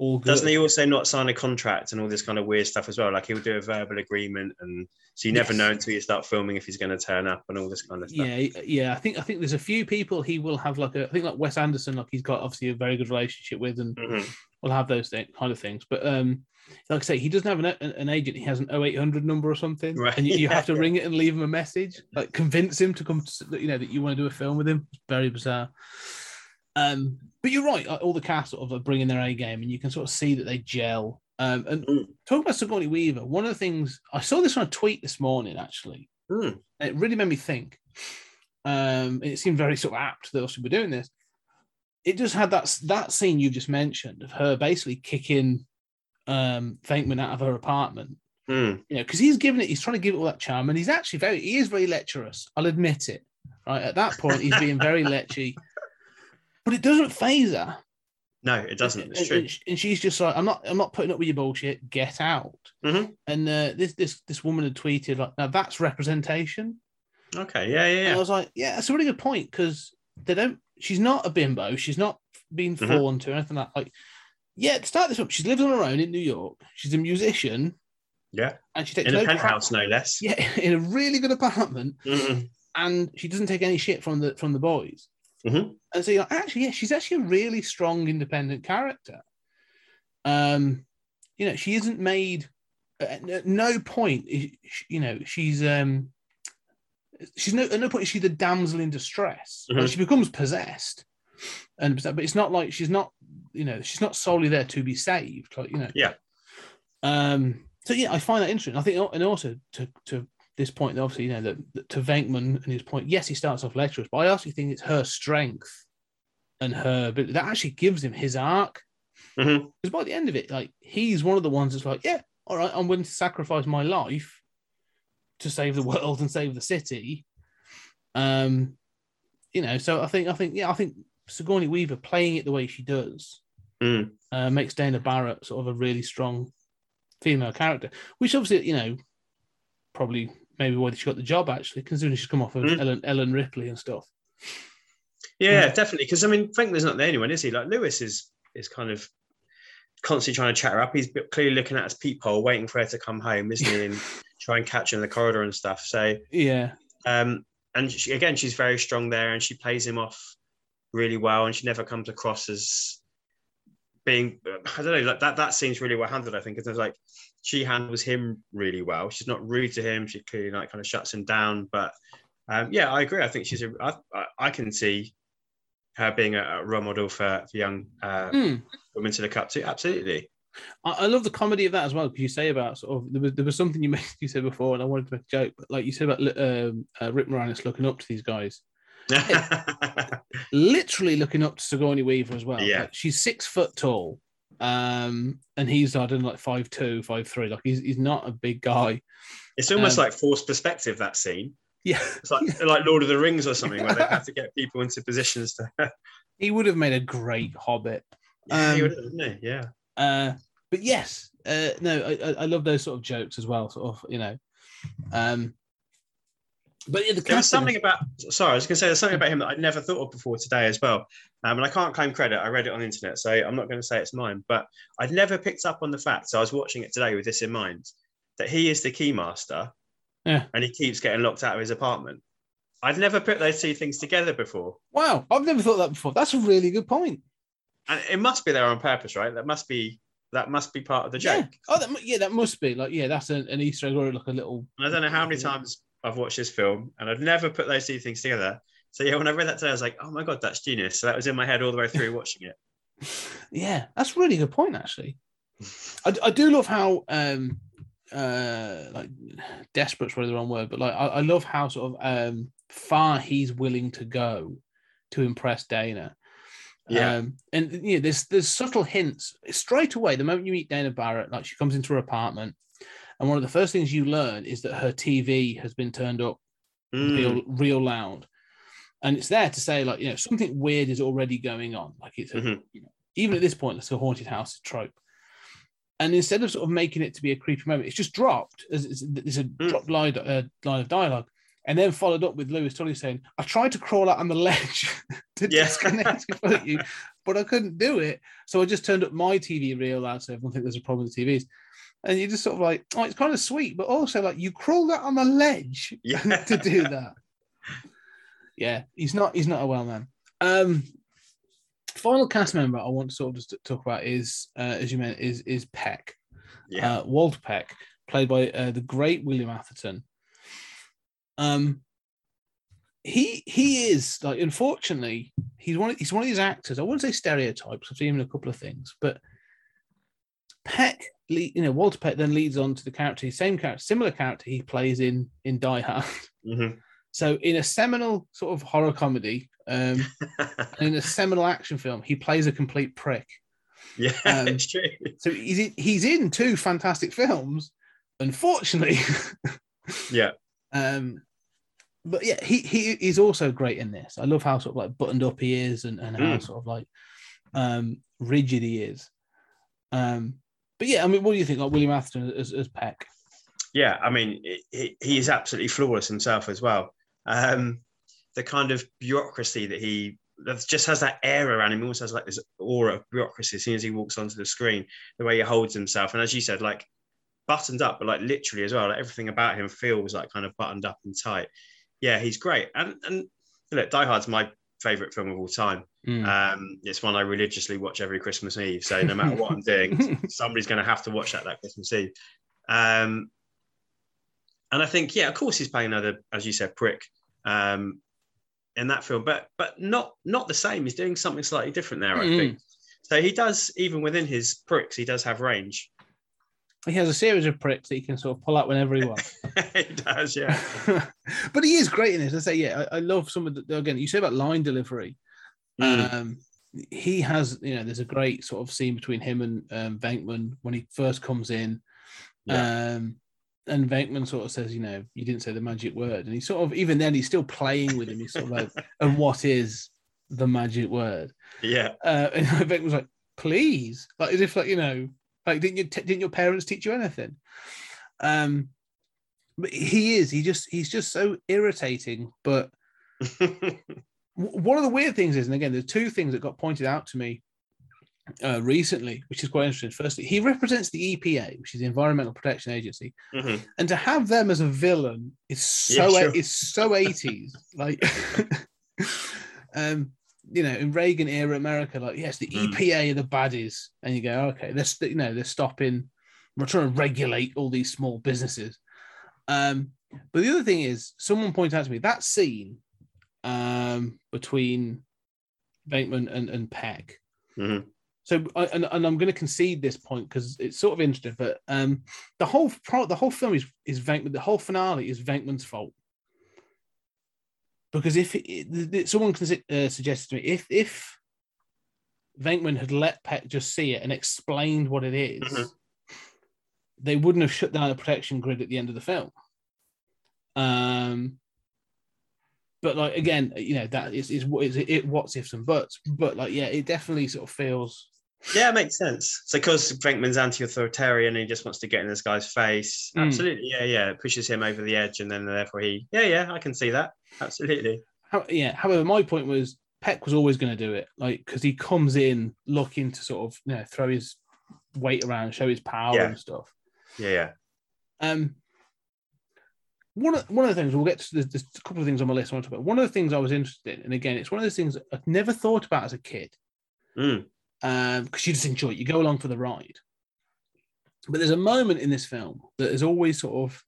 all good. Doesn't he also not sign a contract and all this kind of weird stuff as well? Like he'll do a verbal agreement, and so you never Yes. know until you start filming if he's going to turn up and all this kind of stuff. Yeah, yeah. I think I think there's a few people he will have like a. I think like Wes Anderson, like he's got obviously a very good relationship with, and Mhm. will have those thing, kind of things. But um, like I say, he doesn't have an, an agent. He has an 0800 number or something, Right, and you, you yeah. have to ring it and leave him a message, like convince him to come. To, you know that you want to do a film with him. It's very bizarre. Um, but you're right. All the cast sort of bring in their A game, and you can sort of see that they gel. Um, and Mm. talking about Sigourney Weaver, one of the things I saw this on a tweet this morning actually. Mm. It really made me think. Um, it seemed very sort of apt that we were doing this. It just had that that scene you just mentioned of her basically kicking um Venkman out of her apartment. Mm. You know, because he's giving it, he's trying to give it all that charm, and he's actually very, he is very lecherous. I'll admit it. Right at that point, he's being very lechy, but it doesn't phase her. No, it doesn't. It's true. and, she's just like, I'm not, I'm not putting up with your bullshit. Get out. Mhm. And uh, this, this, this woman had tweeted like, now that's representation. Okay. Yeah. Yeah. And I was like, yeah, that's a really good point because they don't. She's not a bimbo. She's not being Mhm. fawned to or anything like. Like, Yeah, to start this up, she lives on her own in New York. She's a musician, Yeah, and she takes in a no crap- penthouse, no less. Yeah, in a really good apartment, Mhm. and she doesn't take any shit from the from the boys. Mhm. And so you're like, actually, yeah, she's actually a really strong, independent character. Um, you know, she isn't made at at no point. You know, she's um, she's no at no point is she the damsel in distress. Like, Mhm. she becomes possessed, and but it's not like she's not. You know, she's not solely there to be saved. Like you know, Yeah. Um. So yeah, I find that interesting. I think, and also to to this point, obviously, you know, that, that to Venkman and his point, yes, he starts off lecherous, but I actually think it's her strength and her ability that actually gives him his arc. Because by the end of it, like he's one of the ones that's like, yeah, all right, I'm willing to sacrifice my life to save the world and save the city. Um, you know, so I think, I think, yeah, I think Sigourney Weaver playing it the way she does Mm. uh, makes Dana Barrett sort of a really strong female character, which obviously, you know, probably maybe why she got the job actually, considering she's come off of Mm. Ellen, Ellen Ripley and stuff. Yeah, Yeah. definitely. Because I mean, Franklin's not the only one, is he? Like Louis is is kind of constantly trying to chat her up. He's clearly looking at his peephole, waiting for her to come home, isn't he? And try and catch her in the corridor and stuff. So, Yeah, um, and she, again, she's very strong there, and she plays him off really well, and she never comes across as being. I don't know. Like that. That seems really well handled. I think because like she handles him really well. She's not rude to him. She clearly like kind of shuts him down. But um, yeah, I agree. I think she's a. I, I, can see her being a, a role model for, for young uh, Mm. women to look up to. Absolutely. I, I love the comedy of that as well. Because you say about sort of there was there was something you made you said before, and I wanted to make a joke, but like you said about um, uh, Rick Moranis looking up to these guys, literally looking up to Sigourney Weaver as well. Yeah. Like, she's six foot tall, um, and he's I don't know like five two, five three. Like he's he's not a big guy. it's almost Um, like forced perspective that scene. Yeah, It's like like Lord of the Rings or something where they have to get people into positions to. he would have made a great Hobbit. yeah, he Um, would have, wouldn't he? Yeah. Uh, but yes, uh, no, I, I- I love those sort of jokes as well. Sort of, you know. Um, but yeah, the There was something about. Sorry, I was going to say there's something about him that I'd never thought of before today as well. Um, and I can't claim credit. I read it on the internet, so I'm not going to say it's mine. But I'd never picked up on the fact. So I was watching it today with this in mind that he is the keymaster. Yeah. And he keeps getting locked out of his apartment. I'd never put those two things together before. Wow, I've never thought that before. That's a really good point. And it must be there on purpose, right? That must be that must be part of the Yeah. joke. Oh, that, yeah, that must be like yeah, that's an, an Easter egg or like a little. And I don't know how many times I've watched this film and I've never put those two things together. So yeah, when I read that today, I was like, oh my god, that's genius. So that was in my head all the way through watching it. Yeah, that's a really good point actually. I, I do love how um uh like desperate's probably the wrong word, but like I, I love how sort of um far he's willing to go to impress Dana. Yeah. Um, and you know, there's there's subtle hints straight away. The moment you meet Dana Barrett, like she comes into her apartment, and one of the first things you learn is that her TV has been turned up Mm. real real loud, and it's there to say like you know something weird is already going on. Like it's a, Mhm. you know, even at this point, it's a haunted house trope. And instead of sort of making it to be a creepy moment, it's just dropped. It's, it's, a Mm. dropped line, uh, line of dialogue, and then followed up with Louis Tully saying, "I tried to crawl out on the ledge to Yeah. disconnect you, but I couldn't do it. So I just turned up my TV real loud, so everyone think there's a problem with the TVs." And you're just sort of like, "Oh, it's kind of sweet, but also like you crawled out on the ledge Yeah. to do that." yeah, he's not. He's not a well man. Um, final cast member I want to sort of just talk about is, uh, as you meant, is is Peck, Yeah. uh, Walter Peck, played by uh, the great William Atherton. Um, he he is like, unfortunately, he's one of, he's one of these actors. I wouldn't say stereotypes. I've seen him in a couple of things, but Peck, you know, Walter Peck then leads on to the character, same character, similar character he plays in in Die Hard. Mhm. So in a seminal sort of horror comedy, um, in a seminal action film, he plays a complete prick. yeah, Um, it's true. So he's in, he's in two fantastic films. Unfortunately, Yeah. um, but yeah, he he is also great in this. I love how sort of like buttoned up he is, and, and how Mm. sort of like um, rigid he is. Um, but yeah, I mean, what do you think? Like William Atherton as, as Peck? Yeah, I mean, he, he is absolutely flawless himself as well. Um, the kind of bureaucracy that he that just has that air around him. He almost has like this aura of bureaucracy as soon as he walks onto the screen, the way he holds himself. And as you said, like buttoned up, but like literally as well, like everything about him feels like kind of buttoned up and tight. Yeah, he's great. And and look, Die Hard's my favorite film of all time. Mm. Um, it's one I religiously watch every Christmas Eve. So no matter what I'm doing, somebody's going to have to watch that that Christmas Eve. Um, and I think, yeah, of course, he's playing another, as you said, prick um, in that film, but but not not the same. He's doing something slightly different there. I Mm. think. So he does, even within his pricks, he does have range. He has a series of pricks that he can sort of pull out whenever he wants. he does, yeah. but he is great in this. I say, yeah, I, I love some of the again. You say about line delivery. Mm. Um, he has, you know, there's a great sort of scene between him and um, Venkman when he first comes in. Um, and Venkman sort of says, you know, you didn't say the magic word, and he sort of even then he's still playing with him. He's sort of like, and what is the magic word? yeah, Uh, and Venkman's like, please, like as if like you know, like didn't you didn't your parents teach you anything? Um, but he is. He just he's just so irritating. But one of the weird things is, and again, there's two things that got pointed out to me uh, recently, which is quite interesting. Firstly, he represents the EPA, which is the Environmental Protection Agency, Mhm. and to have them as a villain is so Yeah, sure. is so 80s. like, um, you know, in Reagan era America, like yes, the Mm. EPA are the baddies, and you go, okay, let's you know they're stopping. We're trying to regulate all these small businesses. Um, but the other thing is, someone pointed out to me that scene um, between Venkman and, and Peck. Mhm. So, I, and, and I'm going to concede this point because it's sort of interesting. But um, the whole pro, the whole film is is Venkman. The whole finale is Venkman's fault because if it, someone can uh, suggested to me if if Venkman had let Peck just see it and explained what it is, Mhm. they wouldn't have shut down the protection grid at the end of the film. Um, but like again, you know that is is what is it, it what's ifs and buts. But like yeah, it definitely sort of feels yeah, it makes sense. So because Venkman's anti-authoritarian, and he just wants to get in this guy's face. Mm. Absolutely, yeah, yeah. It pushes him over the edge, and then therefore he, yeah, yeah, I can see that. Absolutely. How, yeah. However, my point was Peck was always going to do it, like because he comes in looking to sort of you know throw his weight around, show his power Yeah. and stuff. Yeah, yeah. Um, one of one of the things we'll get to. There's, there's a couple of things on my list I want to talk about. One of the things I was interested in, and again, it's one of those things I've never thought about as a kid, Mm. Because you just enjoy it. You go along for the ride. But there's a moment in this film that has always sort of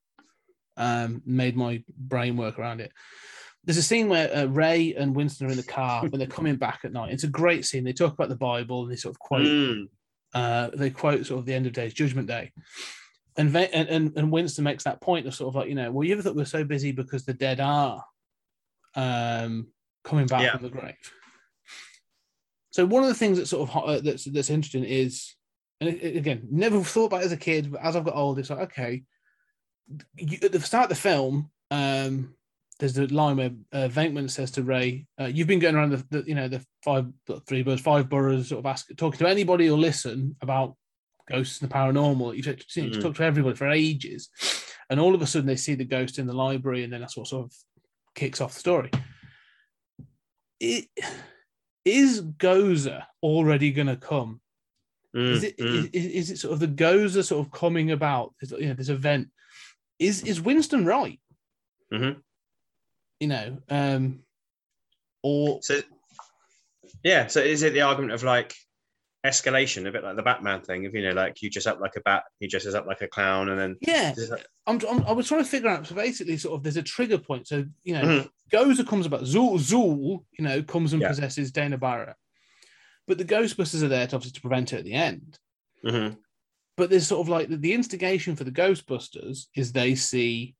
um, made my brain work around it. There's a scene where uh, Ray and Winston are in the car when they're coming back at night. It's a great scene. They talk about the Bible and they sort of quote Mm. uh, they quote sort of the end of days, Judgment Day. And, and and Winston makes that point of sort of like, you know, well, you ever thought we're so busy because the dead are um, coming back Yeah. from the grave? So one of the things that sort of uh, that's that's interesting is, and it, it- again, never thought about it as a kid, but as I've got older, it's like okay, you, at the start of the film, um, there's the line where uh, Venkman says to Ray, uh, "You've been going around the, the you know the five three boroughs, five boroughs, sort of ask, talking to anybody who'll listen about ghosts and the paranormal. You've you know, Mhm. talked to everybody for ages, and all of a sudden they see the ghost in the library, and then that's what sort of kicks off the story. It, is Gozer already going to come? Mm. Is it mm. is, is it sort of the Gozer sort of coming about? Is, you know, this event is is Winston right? Mhm. You know, um, or So, yeah. So is it the argument of like escalation, a bit like the Batman thing? Of you know, like you dress up like a bat, he dresses up like a clown, and then yeah, that- I'm, I'm I was trying to figure out. So basically, sort of, there's a trigger point. So you know, Mhm. Gozer comes about. Zuul Zuul, you know, comes and Yeah. possesses Dana Barrett, but the Ghostbusters are there to obviously to prevent it at the end. Mhm. but there's sort of like the, the instigation for the Ghostbusters is they see,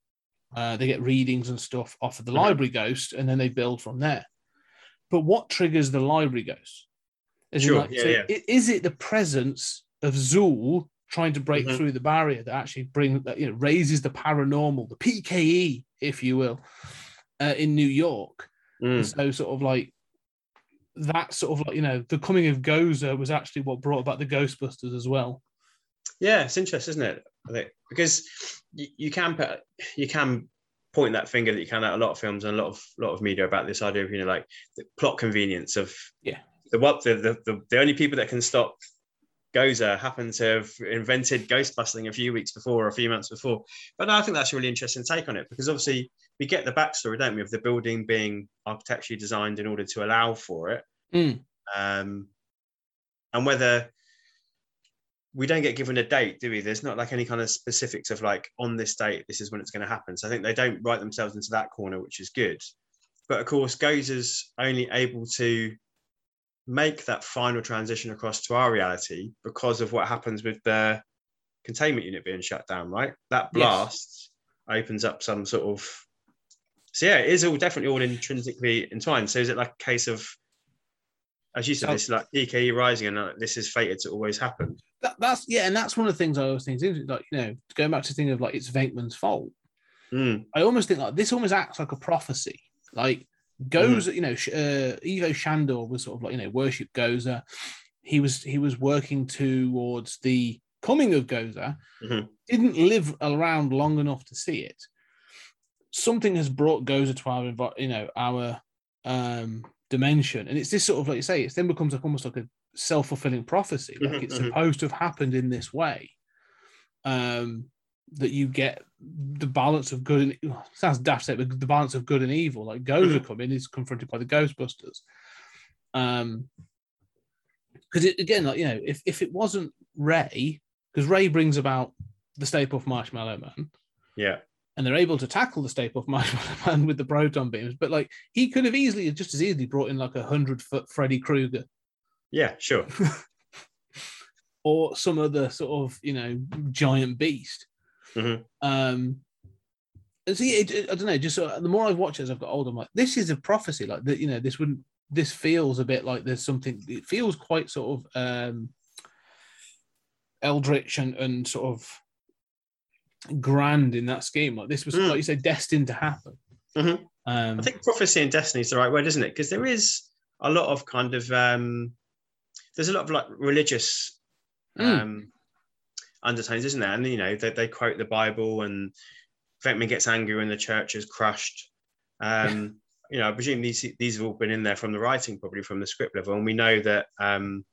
uh, they get readings and stuff off of the Mhm. library ghost, and then they build from there. But what triggers the library ghost? Is, it Sure, like- yeah, so yeah. is it the presence of Zuul trying to break Mhm. through the barrier that actually bring that you know raises the paranormal, the PKE, if you will, uh, in New York? Mm. So sort of like that sort of like you know the coming of Gozer was actually what brought about the Ghostbusters as well. Yeah, it's interesting, isn't it? I think because you, you can put you can point that finger that you can at a lot of films and a lot of lot of media about this idea of you know like the plot convenience of Yeah. The what the the, the, the only people that can stop Gozer happen to have invented ghost busting a few weeks before or a few months before. But no, I think that's a really interesting take on it because obviously we get the backstory, don't we, of the building being architecturally designed in order to allow for it. Mm. Um, and whether we don't get given a date, do we? There's not like any kind of specifics of like on this date, this is when it's going to happen. So I think they don't write themselves into that corner, which is good. But of course, Gozer's only able to make that final transition across to our reality because of what happens with the containment unit being shut down, right? That Yes. blast opens up some sort of so yeah, it is all definitely all intrinsically entwined. So is it like a case of as you said, So- this like PKE rising and uh, this is fated to always happen. That, that's yeah, and that's one of the things I always think is like you know going back to the thing of like it's Venkman's fault. Mm, I almost think like this almost acts like a prophecy. Like goes, you know, uh, Ivo Shandor was sort of like you know worship Gozer. He was he was working towards the coming of Gozer. Mhm. Didn't live around long enough to see it. Something has brought Gozer to our you know our um dimension, and it's this sort of like you say, it then becomes like almost like a self fulfilling prophecy. Like Mhm, it's mhm. supposed to have happened in this way. Um, that you get the balance of good and sounds daft, say, but the balance of good and evil. Like Gozer come in, he's confronted by the Ghostbusters. Um, because it again, like you know, if if it wasn't Ray, because Ray brings about the Stay Puft Marshmallow Man, yeah. and they're able to tackle the Stay Puft Marshmallow Man with the proton beams, but like he could have easily, just as easily, brought in like a hundred foot Freddy Krueger Yeah, sure. or some other sort of you know giant beast. Mhm. Um, and see, it, it- I don't know. Just sort of, the more I've watched as I've got older, I'm like, this is a prophecy. Like that, you know, this wouldn't. This feels a bit like there's something. It feels quite sort of um, eldritch and and sort of grand in that scheme. Like this was, Mm. like you said, destined to happen. Mhm. Um, I think prophecy and destiny is the right word, isn't it? Because there is a lot of kind of um there's a lot of like religious Mm. Undertones, isn't there? And you know, they, they quote the Bible and Venkman gets angry when the church is crushed. Um, you know, I presume these these have all been in there from the writing, probably from the script level. And we know that um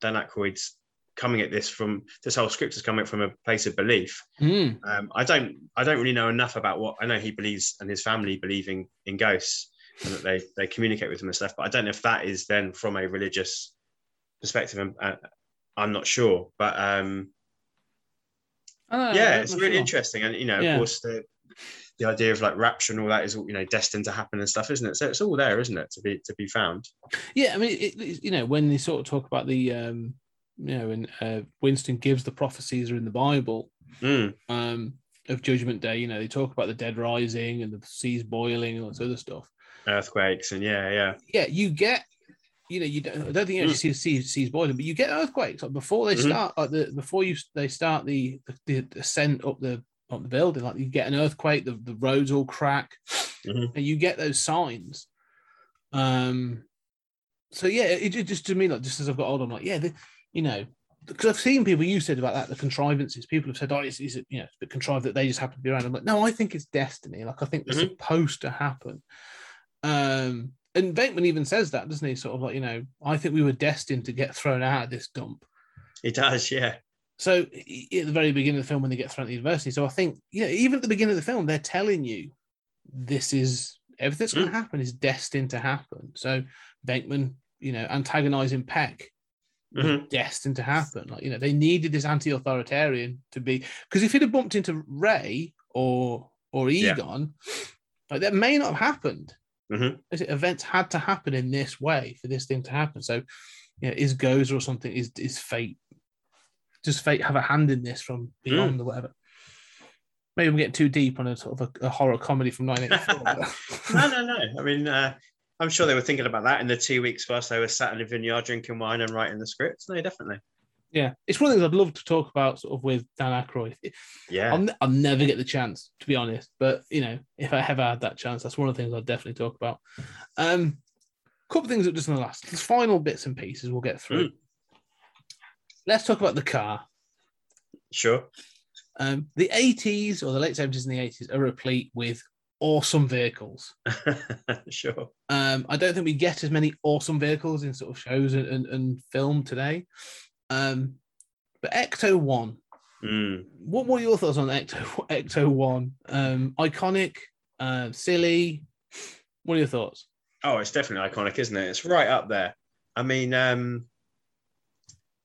Dan Aykroyd's coming at this from this whole script is coming from a place of belief. mm, Um, I don't I don't really know enough about what I know he believes and his family believing in ghosts and that they they communicate with him and stuff. But I don't know if that is then from a religious perspective. And uh, I'm not sure. But um, I yeah, it's really sure. interesting. And you know, Yeah. of course, the the idea of like rapture and all that is you know destined to happen and stuff, isn't it? So it's all there, isn't it, to be to be found? Yeah, I mean, it, it- you know, when they sort of talk about the, um, you know, and uh, Winston gives the prophecies are in the Bible Mm, um, of Judgment Day, you know, they talk about the dead rising and the seas boiling and all this other stuff. earthquakes and yeah, yeah. Yeah, you get, you know, you don't, I don't think you actually see seas boiling, but you get earthquakes like before they Mhm. start, like the before you they start the the, the ascent up the up the building, like you get an earthquake, the, the roads all crack, Mhm. and you get those signs. Um, so yeah, it, it just to me like just as I've got older, I'm like, yeah, the, you know, because I've seen people you said about that the contrivances. People have said, oh, it's, it's you know, it's a bit contrived that they just happen to be around. I'm like, no, I think it's destiny. Like I think it's Mhm. supposed to happen. Um, and Venkman even says that, doesn't he? Sort of like, you know, I think we were destined to get thrown out of this dump. He does, yeah. So at the very beginning of the film, when they get thrown at the university, so I think, yeah, even at the beginning of the film, they're telling you this is everything's going to happen is destined to happen. So Venkman, you know, antagonizing Peck Mhm. destined to happen. Like, you know, they needed this anti-authoritarian to be because if he'd have bumped into Ray or or Yeah. Egon, like that may not have happened. Mhm. It- Events had to happen in this way for this thing to happen. So, you know, is Gozer or something? Is is fate? Does fate have a hand in this from beyond or whatever? Maybe I'm getting too deep on a sort of a, a horror comedy from 1984. no, no, no. I mean, uh, I'm sure they were thinking about that in the two weeks whilst they were sat in a vineyard drinking wine and writing the scripts. No, definitely. Yeah, it's one of the things I'd love to talk about, sort of with Dan Aykroyd. Yeah. I'll, I'll never get the chance, to be honest. But you know, if I ever had that chance, that's one of the things I'd definitely talk about. Um, couple of things that just in the last, the final bits and pieces we'll get through. Mm. Let's talk about the car. Sure. Um, the 80s or the late 70s and the 80s are replete with awesome vehicles. sure. Um, I don't think we get as many awesome vehicles in sort of shows and, and, and film today. Um, but Ecto One, Mm. what were your thoughts on Ecto Ecto One? Um, iconic, uh, silly. What are your thoughts? Oh, it's definitely iconic, isn't it? It's right up there. I mean, um,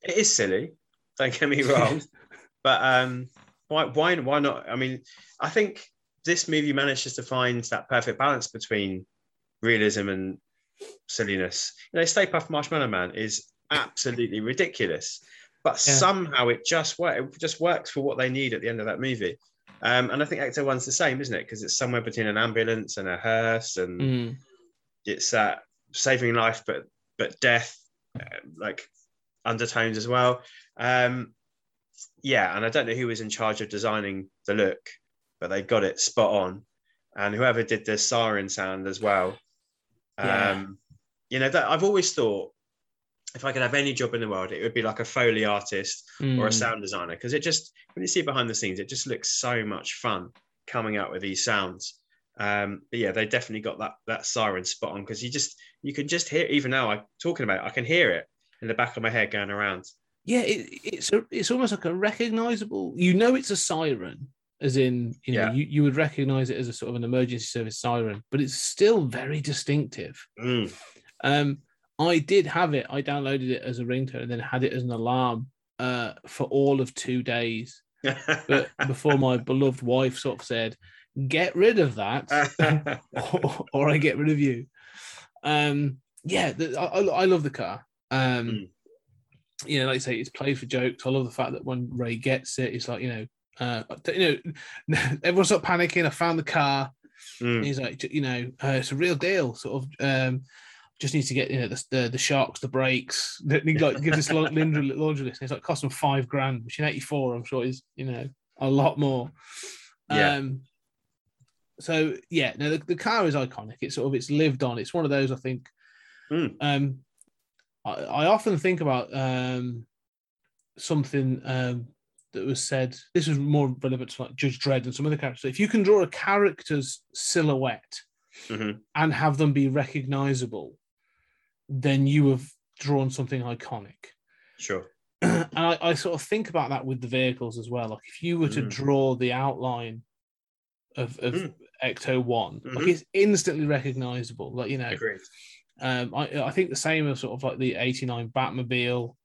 it is silly. Don't get me wrong, but um, why, why, why not? I mean, I think this movie manages to find that perfect balance between realism and silliness. You know, Stay Puft Marshmallow Man is absolutely ridiculous, but Yeah. somehow it just works. It just works for what they need at the end of that movie. Um, and I think Ecto One's the same, isn't it? Because it's somewhere between an ambulance and a hearse, and Mm. it's that saving life, but but death, uh, like undertones as well. Um, yeah, and I don't know who was in charge of designing the look, but they got it spot on. And whoever did the siren sound as well. Yeah. Um, you know, that I've always thought if I could have any job in the world, it would be like a Foley artist or a Mm. sound designer because it just when you see behind the scenes, it just looks so much fun coming out with these sounds. Um, but yeah, they definitely got that that siren spot on because you just you can just hear even now I'm talking about it, I can hear it in the back of my head going around. yeah, it, it's a, it's almost like a recognizable. You know, it's a siren, as in you know Yeah. you, you would recognize it as a sort of an emergency service siren, but it's still very distinctive. Mm. Um, I did have it. I downloaded it as a ringtone and then had it as an alarm uh, for all of two days. But before my beloved wife sort of said, "Get rid of that, or, or I get rid of you." Um, yeah, the, I, I love the car. Um, Mm. You know, like I say, it's played for jokes. I love the fact that when Ray gets it, it's like you know, uh, you know, everyone's sort of panicking. I found the car. Mm. he's like, you know, uh, it's a real deal. Sort of, um, just needs to get you know the the, the shocks, the brakes. That like gives this laundry, laundry list. It's like cost him five grand, which in '84 I'm sure is you know a lot more. Yeah. Um, so yeah, no, the, the car is iconic. It's sort of it's lived on. It's one of those I think. Mm. Um, I, I often think about um something um that was said. This was more relevant to like Judge Dredd and some other characters. If you can draw a character's silhouette Mhm. and have them be recognizable, then you have drawn something iconic. Sure. and I, I sort of think about that with the vehicles as well. Like if you were to Mm. draw the outline of, of Mm. Ecto One, like Mhm. it's instantly recognizable. Like you know, Agreed. um, I, I think the same as sort of like the '89 Batmobile.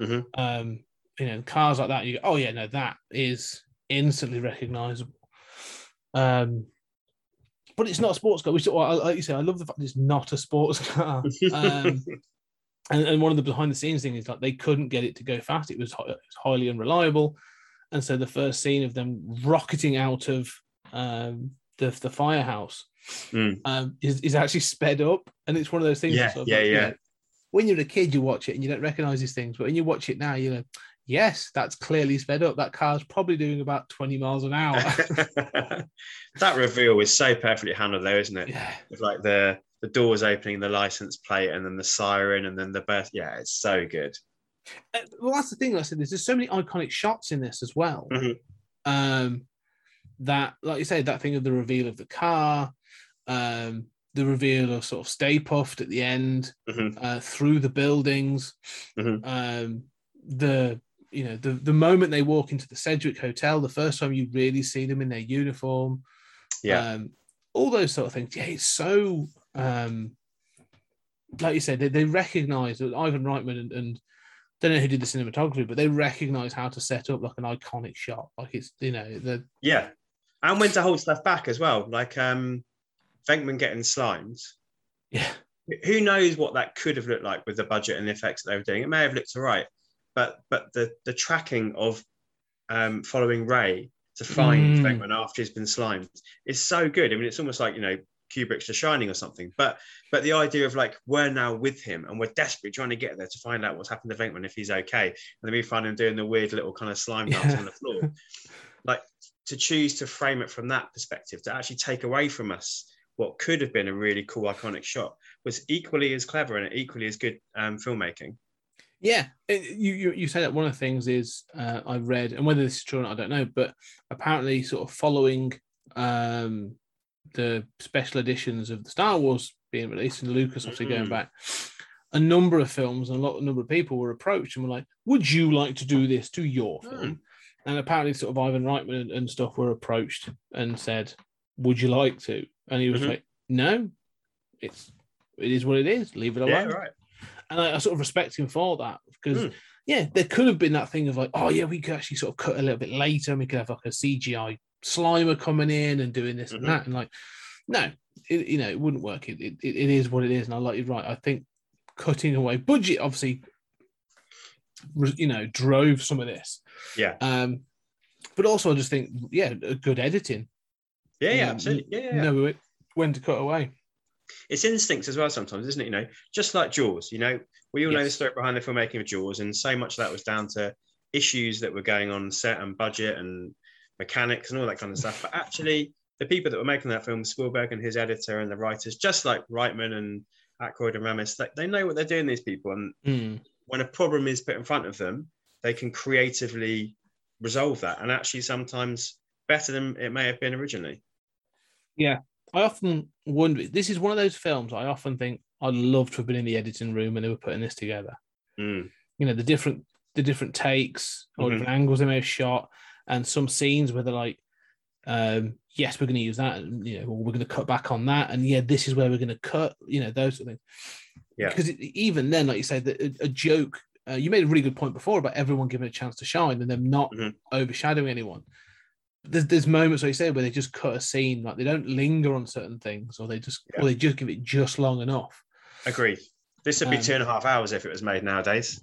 Mhm. Um, you know, cars like that. You go, oh yeah, no, that is instantly recognizable. Um, but it's not a sports car. Which, like you say, I love the fact it's not a sports car. Um, and, and one of the behind the scenes things is like they couldn't get it to go fast. It was, it was highly unreliable, and so the first scene of them rocketing out of um, the the firehouse Mm. um, is, is actually sped up, and it's one of those things. Yeah, sort of yeah, like, you yeah. know, when you're a kid, you watch it and you don't recognize these things, but when you watch it now, you know, yes, that's clearly sped up. That car's probably doing about twenty miles an hour. that reveal is so perfectly handled, though, isn't it? yeah, With like the the doors opening, the license plate, and then the siren, and then the burst. Yeah, it's so good. Uh, well, that's the thing. Like I said, there's just so many iconic shots in this as well. Mhm. Um, that, like you said, that thing of the reveal of the car, um, the reveal of sort of Stay Puft at the end, Mhm. uh, through the buildings, Mhm. um, the you know the the moment they walk into the Sedgwick Hotel, the first time you really see them in their uniform, Yeah. um, all those sort of things. Yeah, it's so um, like you said, they, they recognize that Ivan Reitman and, and don't know who did the cinematography, but they recognize how to set up like an iconic shot. Like it's you know the Yeah. And when to hold stuff back as well. Like um Venkman getting slimed. yeah Who knows what that could have looked like with the budget and the effects that they were doing? It may have looked all right, but but the the tracking of um following Ray to find Mm. Venkman after he's been slimed is so good. I mean, it's almost like you know Kubrick's The Shining or something. But but the idea of like we're now with him and we're desperately trying to get there to find out what's happened to Venkman if he's okay, and then we find him doing the weird little kind of slime dance Yeah. on the floor. Like to choose to frame it from that perspective, to actually take away from us what could have been a really cool iconic shot was equally as clever and equally as good um, filmmaking. Yeah, it- you, you you say that one of the things is uh, I read, and whether this is true or not, I don't know. But apparently, sort of following um, the special editions of the Star Wars being released and Lucas obviously going Mm. back, a number of films and a lot a number of people were approached and were like, "Would you like to do this to your Mm. film?" And apparently, sort of Ivan Reitman and, and stuff were approached and said, "Would you like to?" And he was Mhm. like, "No, it's it is what it is. Leave it alone." Yeah, right. And I, I sort of respect him for that because, Mm. yeah, there could have been that thing of like, oh, yeah, we could actually sort of cut a little bit later and we could have like a CGI Slimer coming in and doing this Mhm. and that. And like, no, it, you know, it wouldn't work. It, it, it is what it is. And I like you right. I think cutting away budget obviously, you know, drove some of this. Yeah. Um, but also I just think, yeah, good editing. Yeah, yeah, absolutely. Yeah, yeah, yeah. Know when to cut away. It's instincts as well sometimes, isn't it? You know, just like Jaws, you know, we all know the story behind the filmmaking of Jaws, and so much of that was down to issues that were going on set and budget and mechanics and all that kind of stuff. But actually, the people that were making that film, Spielberg and his editor and the writers, just like Reitman and Aykroyd and Ramis, they, they know what they're doing, these people. And Mm. when a problem is put in front of them, they can creatively resolve that. And actually, sometimes better than it may have been originally. I often wonder. This is one of those films I often think I'd love to have been in the editing room when they were putting this together. Mm. You know, the different the different takes or Mhm. different angles they may have shot, and some scenes where they're like, um, "Yes, we're going to use that," and you know, or we're going to cut back on that, and yeah, this is where we're going to cut. You know, those sort of things. Yeah. Because it, even then, like you say, that a, joke. Uh, you made a really good point before about everyone giving a chance to shine and them not Mhm. overshadowing anyone there's there's moments like you say where they just cut a scene, like they don't linger on certain things, or they just Yeah. or they just give it just long enough. Agree. This would be Um, two and a half hours if it was made nowadays.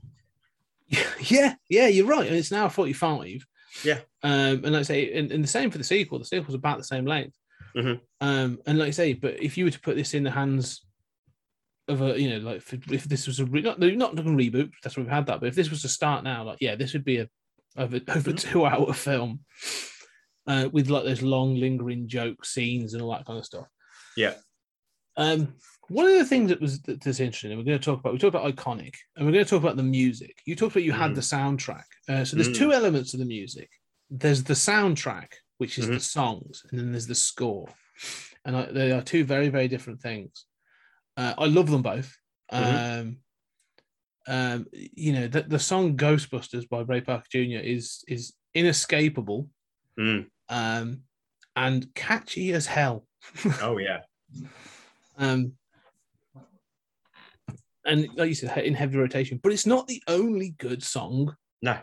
yeah, yeah, you're right. And it's now 45. Yeah. Um, and like I say, and, and the same for the sequel. The sequel's about the same length. Mhm. Um, and like I say, but if you were to put this in the hands of a, you know, like if, if this was a re- not not looking reboot, that's why we've had that. But if this was to start now, like yeah, this would be a over over Mhm. two hour film. Uh, with like those long lingering joke scenes and all that kind of stuff. Yeah. Um, one of the things that was that- that's interesting, and we're going to talk about, we talked about iconic, and we're going to talk about the music. You talked about you had Mm. the soundtrack. Uh, so there's Mm. two elements of the music. There's the soundtrack, which is the Mhm. songs, and then there's the score, and I, they are two very very different things. Uh, I love them both. Mhm. Um, um, you know, the, the song "Ghostbusters" by Ray Parker Jr. is is inescapable Mm. Um, and catchy as hell. Oh yeah. Um, and like you said, in heavy rotation, but it's not the only good song No.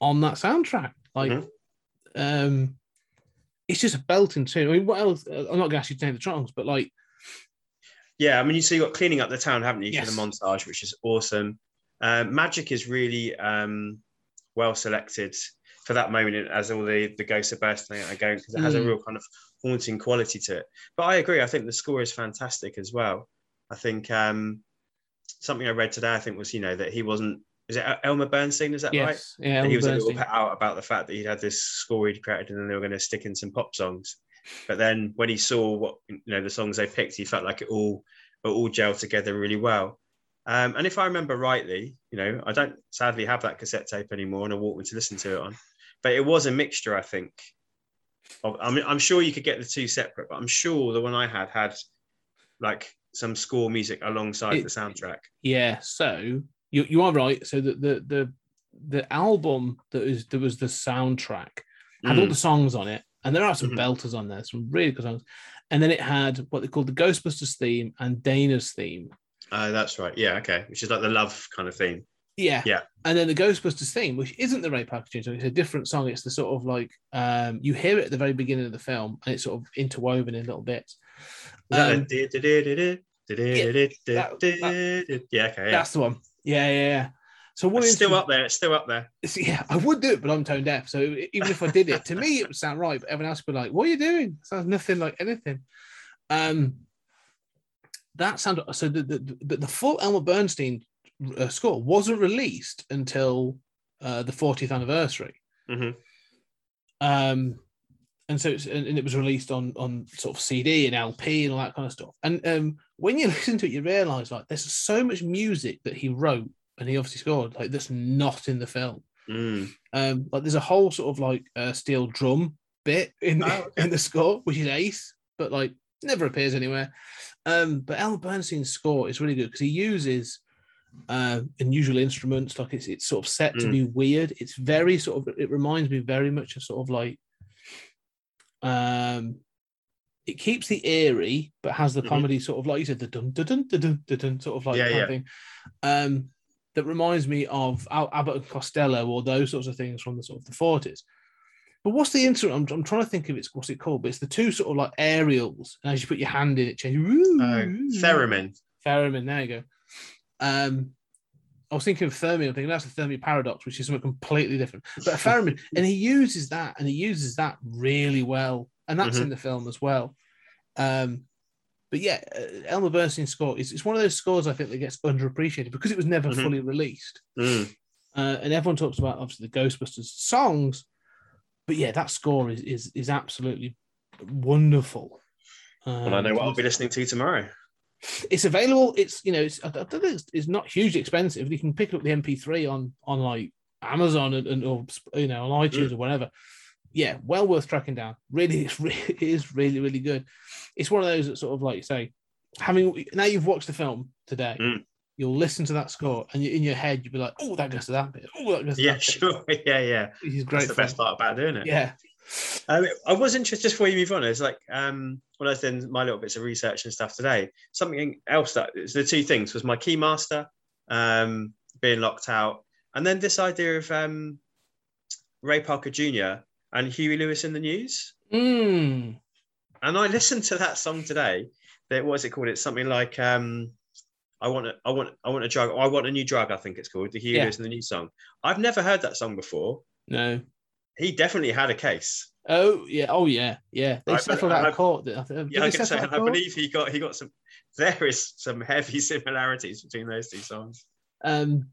on that soundtrack. Like, Mhm. um, it's just a belting tune. I mean, what else? uh, I'm not going to ask you to name the songs, but like, Yeah, I mean, you so you got cleaning up the town, haven't you, Yes. for the montage, which is awesome. Um, Magic is really um, well selected for that moment as all the the ghosts are bursting out and going because it has a Mm. real kind of haunting quality to it. But I agree. I think the score is fantastic as well. I think um, something I read today, I think was you know that he wasn't. Is it Elmer Bernstein? Is that right? yes, yeah, he was a little Bernstein. put out about the fact that he'd had this score he'd created and then they were going to stick in some pop songs. But then when he saw what you know the songs they picked, he felt like it all it all gelled together really well. Um, and if I remember rightly, you know, I don't sadly have that cassette tape anymore and a Walkman to listen to it on, but it was a mixture, I think. Of, I mean, I'm sure you could get the two separate, but I'm sure the one I had had like some score music alongside It- the soundtrack. Yeah, so you you are right. So the the the, the album that is there was the soundtrack had all Mm. the songs on it, and there are some Mhm. belters on there, some really good songs. And then it had what they called the Ghostbusters theme and Dana's theme. Uh, that's right. Yeah. Okay. Which is like the love kind of theme. Yeah. Yeah. And then the Ghostbusters theme, which isn't the Ray Parker Jr. song, it's a different song. It's the sort of like um, you hear it at the very beginning of the film, and it's sort of interwoven in little bits. Um, that- that- Yeah, okay. Yeah. That's the one. Yeah, yeah, yeah. So one It's still up there. It's still up there. Yeah, I would do it, but I'm tone deaf. So even if I did it, to me it would sound right, but everyone else would be like, "What are you doing?" sounds nothing like anything. Um, that sound so the the, the, the full Elmer Bernstein uh, score wasn't released until uh, the 40th anniversary. Mhm. Um, and so it's, and, and it was released on on sort of CD and LP and all that kind of stuff. And um, when you listen to it, you realize like there's so much music that he wrote and he obviously scored like that's not in the film. Mm. Um, like there's a whole sort of like uh, steel drum bit in Oh, in the score, which is ace, but like never appears anywhere. Um, but Elmer Bernstein's score is really good because he uses uh, unusual instruments. Like it's it's sort of set to Mm. be weird. It's very sort of. It reminds me very much of sort of like. Um, it keeps the eerie, but has the Mhm. comedy sort of like you said the dun dun dun dun dun, dun, dun sort of like Yeah, yeah. thing. Um, that reminds me of Al- Abbott and Costello or those sorts of things from the sort of the forties. But what's the instrument? I'm, I'm trying to think of it's what's it called, but it's the two sort of like aerials, and as you put your hand in, it changes. Oh, theremin. Theremin, there you go. Um, I was thinking of theremin. I'm thinking that's a Fermi paradox, which is something completely different. But a theremin, and he uses that, and he uses that really well, and that's Mhm. in the film as well. Um, but yeah, uh, Elmer Bernstein's score is it's one of those scores I think that gets underappreciated because it was never Mhm. fully released, Mm. uh, and everyone talks about obviously the Ghostbusters songs, but yeah, that score is is is absolutely wonderful. Well, I know Um, what I'll be listening to tomorrow. It's available. It's you know, it's I don't it's, it's not hugely expensive. You can pick up the MP3 on on like Amazon and, and or you know on iTunes or whatever. Yeah, well worth tracking down. Really, it's really, it is really really good. It's one of those that sort of like you say, having now you've watched the film today. Mm. You'll listen to that score, and in your head you'll be like, "Oh, that goes to that bit. Oh, that goes to Yeah, that bit." sure. Yeah, yeah. Which is That's great. the best part about doing it. Yeah, Um, I was interested just before you move on. It's like um, when I was doing my little bits of research and stuff today. Something else that the two things was my keymaster um, being locked out, and then this idea of um, Ray Parker Jr. and Huey Lewis and the News. Mm. And I listened to that song today. That what is it called? It's something like um, I want a, I want I want a drug. I want a new drug. I think it's called the Huey Yeah. Lewis in the news song. I've never heard that song before. no. He definitely had a case. Oh yeah. Oh yeah. Yeah. They I- settled out I- of court. I Yeah, I, can say, of I court? believe he got he got some. There is some heavy similarities between those two songs. um,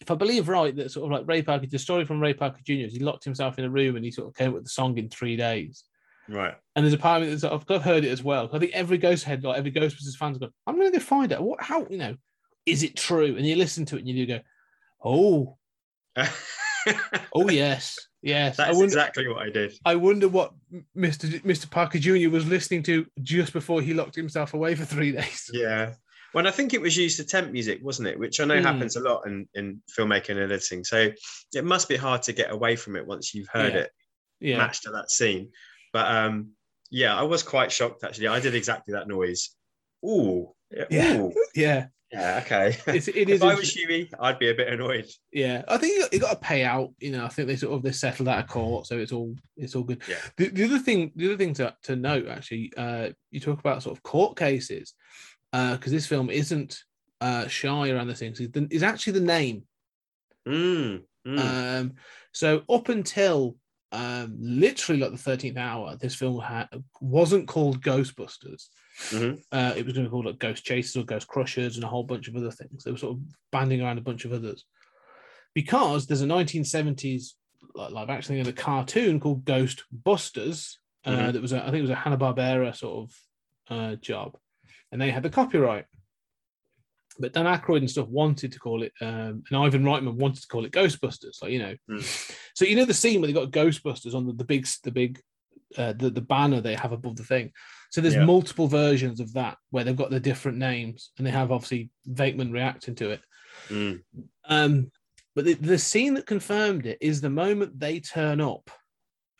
if I believe right, that sort of like Ray Parker, the story from Ray Parker Jr. is he locked himself in a room and he sort of came up with the song in three days. Right. And there's a part of me that's I've, I've heard it as well. I think every Ghost head, like every Ghostbusters fans, go, I'm going to go find out what, how, you know, is it true? And you listen to it and you do go, oh, oh yes, yes. That's wonder, exactly what I did. I wonder what Mr. Mr. Parker Jr. was listening to just before he locked himself away for three days. Yeah. When I think it was used to temp music, wasn't it? Which I know Hmm. happens a lot in, in filmmaking and editing. So it must be hard to get away from it once you've heard Yeah. it Yeah. matched to that scene. But um, yeah, I was quite shocked actually. I did exactly that noise. Ooh. Yeah. Yeah. Ooh. Yeah. Yeah. Okay. It's, it if. I was Huey, I'd be a bit annoyed. Yeah, I think you got, you got to pay out. You know, I think they sort of they settled out of court, so it's all it's all good. Yeah. The, the other thing, the other thing to, to note actually, uh, you talk about sort of court cases, because this film isn't uh, shy around the things. Is, is actually the name. Mm, mm. Um, so up until um, literally like the thirteenth hour, this film ha- wasn't called Ghostbusters. Mhm. Uh, it was going to be called like Ghost Chasers or Ghost Crushers and a whole bunch of other things. They were sort of banding around a bunch of others because there's a 1970s like live action in a cartoon called Ghost Busters. Uh, Mhm. that was a, I think it was a Hanna Barbera sort of uh, job, and they had the copyright. But Dan Aykroyd and stuff wanted to call it, um, and Ivan Reitman wanted to call it Ghostbusters. Like you know, Mm. So you know the scene where they got Ghostbusters on the, the big the big uh, the the banner they have above the thing. So there's Yeah. multiple versions of that where they've got the different names, and they have obviously Venkman reacting to it. Mm. Um, but the, the scene that confirmed it is the moment they turn up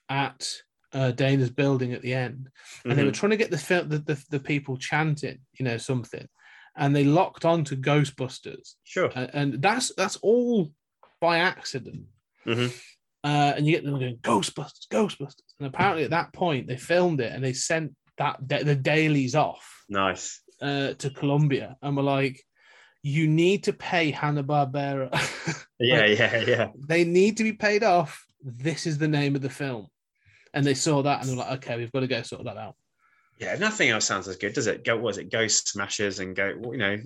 at uh, Dana's building at the end, and they were Mhm. trying to get the, the, the the people chanting, you know, something, and they locked onto Ghostbusters, Sure. uh, and that's that's all by accident. Mhm. Uh, and you get them going Ghostbusters, Ghostbusters, and apparently at that point they filmed it and they sent that the dailies off Nice. uh, to Columbia, and were like, "You need to pay Hanna Barbera." Yeah, yeah, yeah. they need to be paid off. This is the name of the film. And they saw that and they were like, okay, we've got to go sort that out. Yeah, nothing else sounds as good, does it? Go, what is it? Ghost Smashers and go, you know,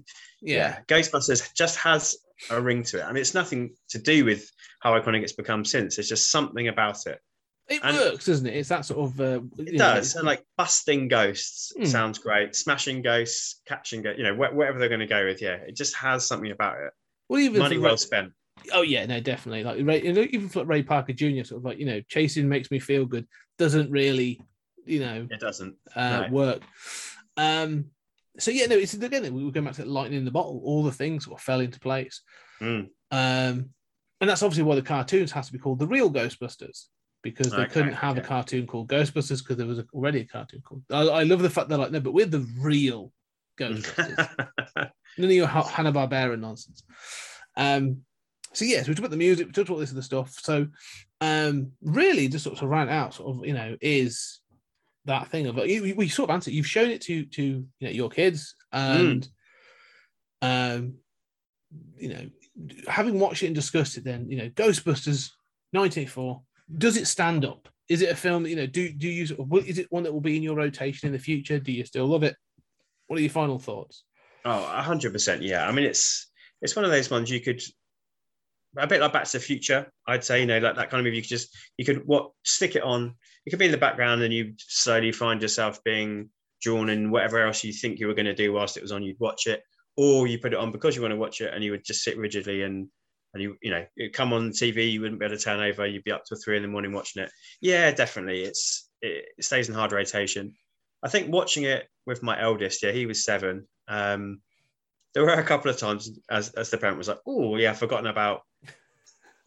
Yeah. Ghostbusters just has a ring to it. I mean, it's nothing to do with how iconic it's become since. It's just something about it. It And- works, doesn't it? It's that sort of. Uh, It you know, does. And like busting ghosts Hmm. sounds great. Smashing ghosts, catching you know, wh- whatever they're going to go with. Yeah, it just has something about it. well, even Money well Ray- spent. Oh, yeah, no, definitely. Like Ray, even for Ray Parker Jr., sort of like, you know, chasing makes me feel good doesn't really you know, It doesn't. uh, No. work. Um, so yeah, no, it's again we were going back to lightning in the bottle. All the things sort of fell into place, Mm. um, and that's obviously why the cartoons has to be called the real Ghostbusters because they Okay, couldn't have a cartoon called Ghostbusters because there was already a cartoon called. I, I love the fact they're like no, but we're the real Ghostbusters. None of your Hanna Barbera nonsense. Um, so yes, we talked about the music, we talked about this other stuff. So um, really, just sort of round out, sort of you know, is that thing of you, we sort of answered. You've shown it to to you know your kids, and um, you know, having watched it and discussed it, then you know, Ghostbusters, nineteen eighty four. Does it stand up? Is it a film that you know? Do do you is it one that will be in your rotation in the future? Do you still love it? What are your final thoughts? Oh, hundred percent. Yeah. I mean, it's it's one of those ones you could a bit like Back to the Future. I'd say, you know, like that kind of movie. You could just you could what stick it on. It could be in the background, and you slowly find yourself being drawn in whatever else you think you were going to do whilst it was on. You'd watch it, or you put it on because you want to watch it, and you would just sit rigidly and and you you know it'd come on TV. You wouldn't be able to turn over. You'd be up till three in the morning watching it. Yeah, definitely. It's it, it stays in hard rotation. I think watching it with my eldest, yeah, he was seven. Um, there were a couple of times as, as the parent was like, oh, yeah, I've forgotten about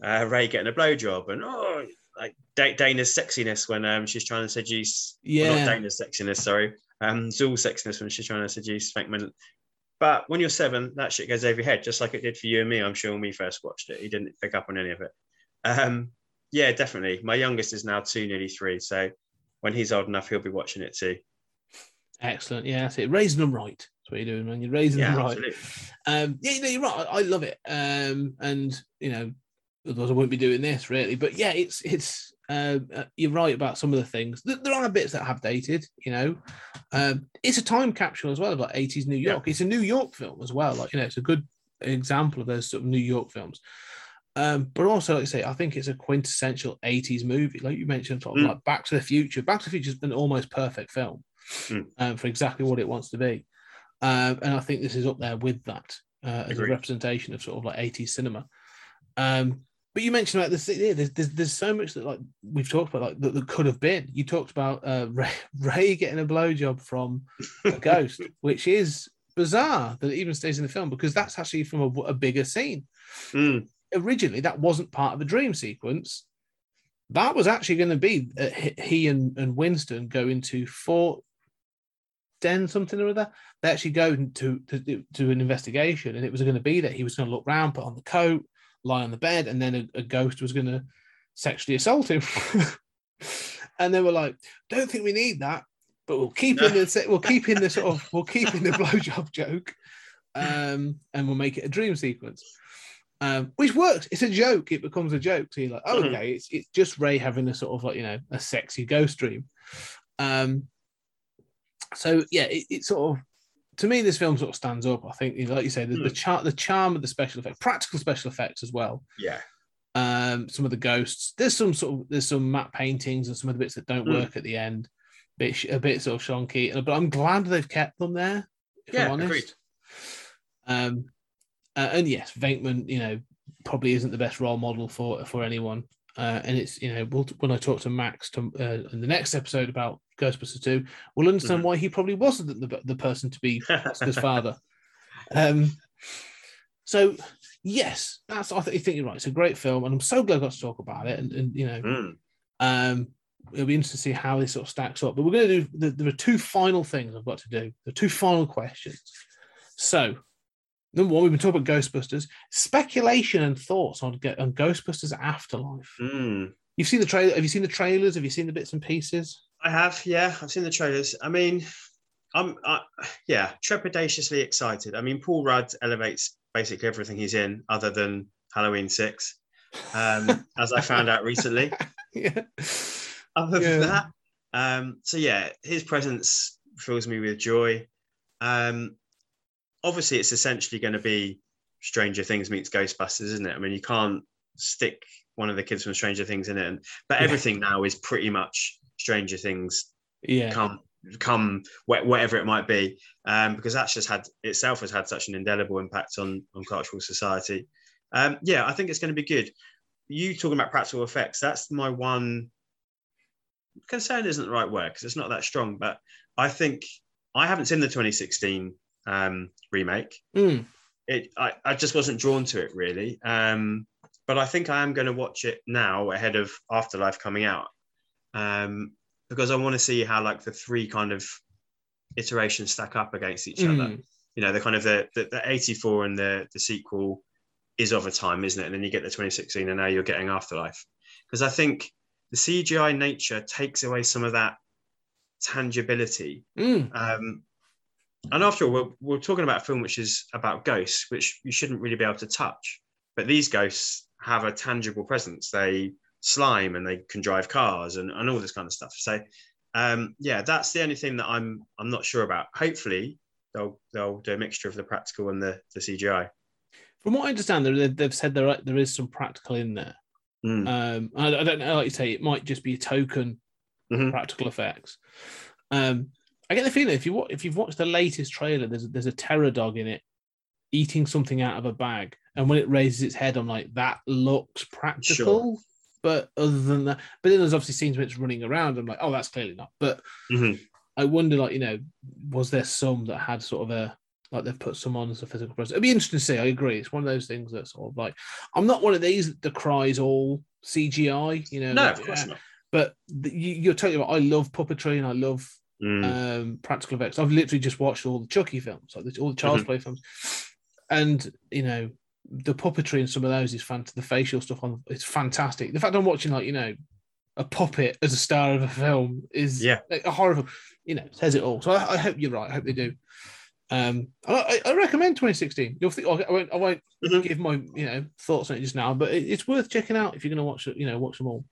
uh, Ray getting a blowjob and oh, like Da- Dana's sexiness when um, she's trying to seduce, well, Yeah. not Dana's sexiness, sorry, um, Zuul's sexiness when she's trying to seduce Venkman. But when you're seven, that shit goes over your head, just like it did for you and me. I'm sure when we first watched it, he didn't pick up on any of it. Um, yeah, definitely. My youngest is now two, nearly three. So when he's old enough, he'll be watching it too. Excellent. Yeah, that's it. Raising them right. That's what you're doing, man. You're raising Yeah, them right. absolutely. Um, yeah, you know, you're right. I, I love it. Um, and you know, otherwise I wouldn't be doing this really. But yeah, it's it's um, uh, you're right about some of the things. There, there are bits that have dated. You know, um, it's a time capsule as well of like 80s New Yeah. York. It's a New York film as well. Like you know, it's a good example of those sort of New York films. Um, but also, like I say, I think it's a quintessential 80s movie. Like you mentioned, sort of Mm. like Back to the Future. Back to the Future is an almost perfect film Mm. um, for exactly what it wants to be. Um, and I think this is up there with that uh, as Agreed. a representation of sort of like 80s cinema. Um, but you mentioned about this, yeah, there's, there's there's so much that like we've talked about like that, that could have been. You talked about uh, Ray, Ray getting a blowjob from a ghost, which is bizarre that it even stays in the film because that's actually from a, a bigger scene. Mm. Originally, that wasn't part of a dream sequence. That was actually going to be uh, he- and, and Winston go into Fort Den something or other. They actually go into to, to an investigation, and it was going to be that he was going to look round, put on the coat, lie on the bed, and then a, a ghost was going to sexually assault him. and they were like, "Don't think we need that, but we'll keep in the we'll keep in the sort of we'll keep in the blowjob joke, um, and we'll make it a dream sequence." Um, which works. It's a joke. It becomes a joke. So you're like, oh, okay, it's it's just Ray having a sort of like you know a sexy ghost dream. Um, so yeah, it, it sort of to me this film sort of stands up. I think, like you say, the, the Hmm. char- the charm of the special effects, practical special effects as well. Yeah. Um, some of the ghosts. There's some sort of there's some matte paintings and some of the bits that don't Hmm. work at the end. Bit a bit sort of shonky, but I'm glad they've kept them there. If Yeah, I'm honest. agreed. Um, uh, and yes, Venkman, you know, probably isn't the best role model for for anyone. Uh, and it's you know, we'll, when I talk to Max to, uh, in the next episode about Ghostbusters Two, we'll understand Mhm. why he probably wasn't the, the person to be Oscar's father. Um, so yes, that's I think, you're right. It's a great film, and I'm so glad I got to talk about it. And, and you know, Mm. um, it'll be interesting to see how this sort of stacks up. But we're going to do. There, there are two final things I've got to do. The two final questions. So, number one, we've been talking about Ghostbusters. Speculation and thoughts on, on Ghostbusters Afterlife. Mm. You've seen the trailer. Have you seen the trailers? Have you seen the bits and pieces? I have, yeah. I've seen the trailers. I mean, I'm, I, yeah, trepidatiously excited. I mean, Paul Rudd elevates basically everything he's in, other than Halloween Six, um, as I found out recently. yeah. Other Yeah. than that, um, so yeah, his presence fills me with joy. Um, obviously, it's essentially going to be Stranger Things meets Ghostbusters, isn't it? I mean, you can't stick one of the kids from Stranger Things in it, and, but Yeah. everything now is pretty much Stranger Things Yeah. come come wh- whatever it might be um, because that's just had itself has had such an indelible impact on on cultural society um, yeah i think it's going to be good you talking about practical effects that's my one concern isn't the right word because it's not that strong, but I think I haven't seen the 2016 um, remake. Mm. It I, I just wasn't drawn to it really. Um, but I think I am going to watch it now ahead of Afterlife coming out um, because I want to see how like the three kind of iterations stack up against each other. Mm. You know, the kind of the, the the 84 and the the sequel is of a time, isn't it? And then you get the 2016, and now you're getting Afterlife because I think the CGI nature takes away some of that tangibility. Mm. Um, and after all, we're, we're talking about a film which is about ghosts, which you shouldn't really be able to touch. But these ghosts have a tangible presence. They slime and they can drive cars and, and all this kind of stuff. So, um, yeah, that's the only thing that I'm I'm not sure about. Hopefully, they'll they'll do a mixture of the practical and the, the CGI. From what I understand, they've, said there are, there is some practical in there. Mm. Um, I, I don't know, like you say, it might just be a token Mhm. practical effects. Um, I get the feeling if you if you've watched the latest trailer, there's there's a terror dog in it eating something out of a bag, and when it raises its head, I'm like, that looks practical. But other than that, but then there's obviously scenes where it's running around. I'm like, oh, that's clearly not. But Mhm. I wonder, like, you know, was there some that had sort of a like they've put some on as a physical presence? It'd be interesting to see. I agree. It's one of those things that's sort of like I'm not one of these that decries all CGI. You know, No, like, of course uh, not. But the, you, you're totally right. I love puppetry and I love Mm. um, practical effects. I've literally just watched all the Chucky films, like the, all the Child's Mhm. Play films, and you know the puppetry in some of those is fantastic. The facial stuff on it's fantastic. The fact I'm watching like you know a puppet as a star of a film is Yeah. like, a horror film. You know, says it all. So I, I hope you're right. I hope they do. Um, I, I recommend 2016. You'll think I won't, I won't Mhm. give my you know thoughts on it just now, but it, it's worth checking out if you're going to watch it. You know, watch them all.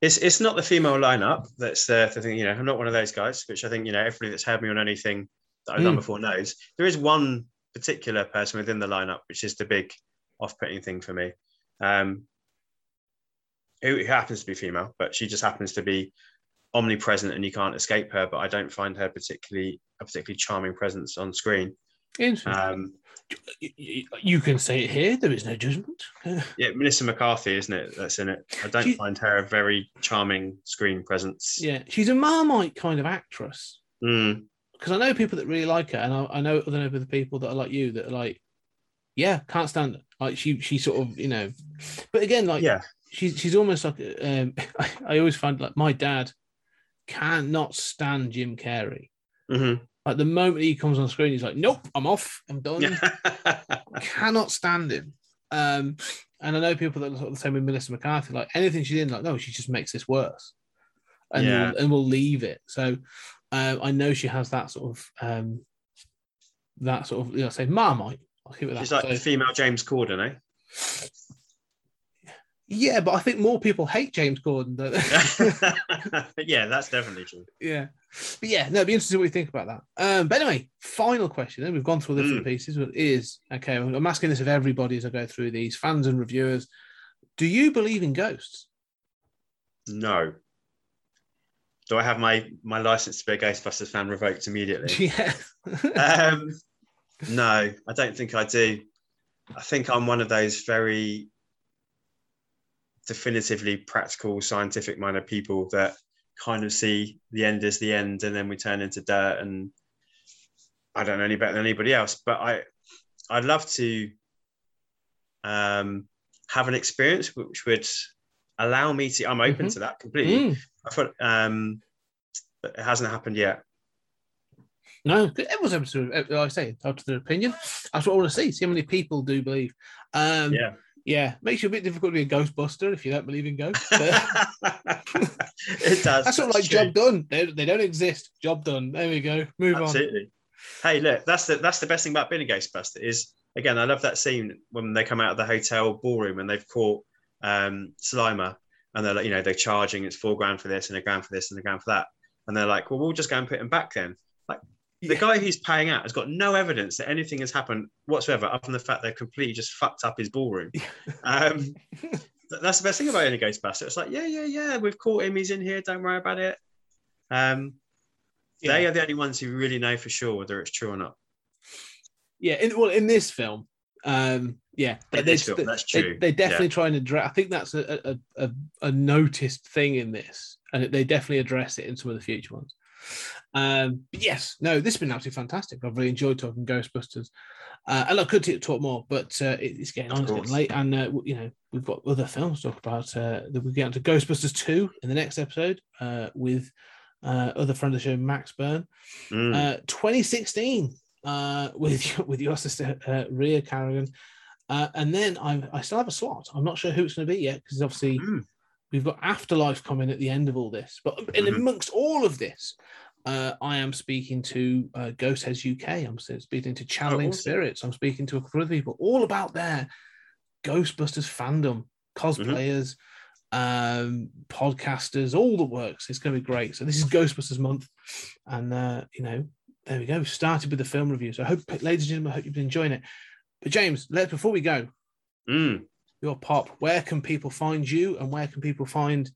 It's it's not the female lineup that's the, the thing. You know, I'm not one of those guys, which I think you know everybody that's heard me on anything that I've done Mm. before knows. There is one particular person within the lineup, which is the big off-putting thing for me. Um, who who happens to be female, but she just happens to be omnipresent, and you can't escape her. But I don't find her particularly a particularly charming presence on screen. Interesting. Um, you can say it here. There is no judgment. yeah, Melissa McCarthy, isn't it? That's in it. I don't She- find her a very charming screen presence. Yeah, she's a Marmite kind of actress. Mm, Because I know people that really like her, and I, I know other other people that are like you that are like, yeah, can't stand her. Like she, she sort of, you know. But again, like, yeah. she's she's almost like, um, I, I always find like my dad cannot stand Jim Carrey. Mhm. Like the moment he comes on screen, he's like, nope, I'm off, I'm done. Mm-hmm. cannot stand him. Um, and I know people that are sort of the same with Melissa McCarthy. Like anything she's in, like no, she just makes this worse, and Yeah. and will leave it. So uh, I know she has that sort of um, that sort of you know say Marmite. I'll keep it that. She's like So- the female James Corden, eh? yeah, but I think more people hate James Corden. Yeah, that's definitely true. yeah, but yeah, no, it'd be interesting what you think about that. Um, but anyway, final question. Then we've gone through the different pieces. But is okay. I'm asking this of everybody as I go through these fans and reviewers. Do you believe in ghosts? No. Do I have my my license to be a Ghostbusters fan revoked immediately? Yeah. um, no, I don't think I do. I think I'm one of those very definitively practical, scientific minded people that kind of see the end as the end, and then we turn into dirt. And I don't know any better than anybody else, but I I'd love to um, have an experience which would allow me to. I'm open Mhm. to that completely. Mm. I thought um, but it hasn't happened yet. No, everyone's able to, like I say, out to their opinion. That's what I want to see. See how many people do believe. Um, Yeah. yeah, makes you a bit difficult to be a Ghostbuster if you don't believe in ghosts. it does. that's sort of like true. job done. They, they don't exist. Job done. There we go. Move on. Absolutely. Hey, look, that's the that's the best thing about being a Ghostbuster is again, I love that scene when they come out of the hotel ballroom and they've caught um, Slimer and they're like, you know, they're charging it's four grand for this and a grand for this and a grand for that, and they're like, well, we'll just go and put him back then. The Yeah. guy who's paying out has got no evidence that anything has happened whatsoever, other than the fact they've completely just fucked up his ballroom. Um, that's the best thing about any Ghostbuster. It's like, yeah, yeah, yeah, we've caught him. He's in here. Don't worry about it. Um, Yeah. They are the only ones who really know for sure whether it's true or not. Yeah. In, well, in this film, Um, yeah, they, this film, that's true. They, Yeah. definitely trying to address. I think that's a, a, a, a noticed thing in this, and they definitely address it in some of the future ones. Um, but yes, no, this has been absolutely fantastic. I've really enjoyed talking Ghostbusters. Uh, and I could talk more, but uh, it's getting on, it's getting late, and uh, you know we've got other films to talk about. Uh, that we get into Ghostbusters two in the next episode uh, with uh, other friend of the show Max Byrne. Mm. Uh, 2016 uh, with with your sister uh, Rhea Carrigan, uh, and then I I still have a slot. I'm not sure who it's going to be yet because obviously Mm. we've got Afterlife coming at the end of all this. But in Mhm. amongst all of this, uh, I am speaking to uh, Ghost Heads UK. I'm speaking to Channeling Oh, awesome. Spirits. I'm speaking to a couple of people, all about their Ghostbusters fandom, cosplayers, um, podcasters, all the works. It's going to be great. So this is Ghostbusters month, and uh, you know, there we go. We started with the film review. So I hope, ladies and gentlemen, I hope you've been enjoying it. But James, let's before we go, Mm. your pop, where can people find you, and where can people find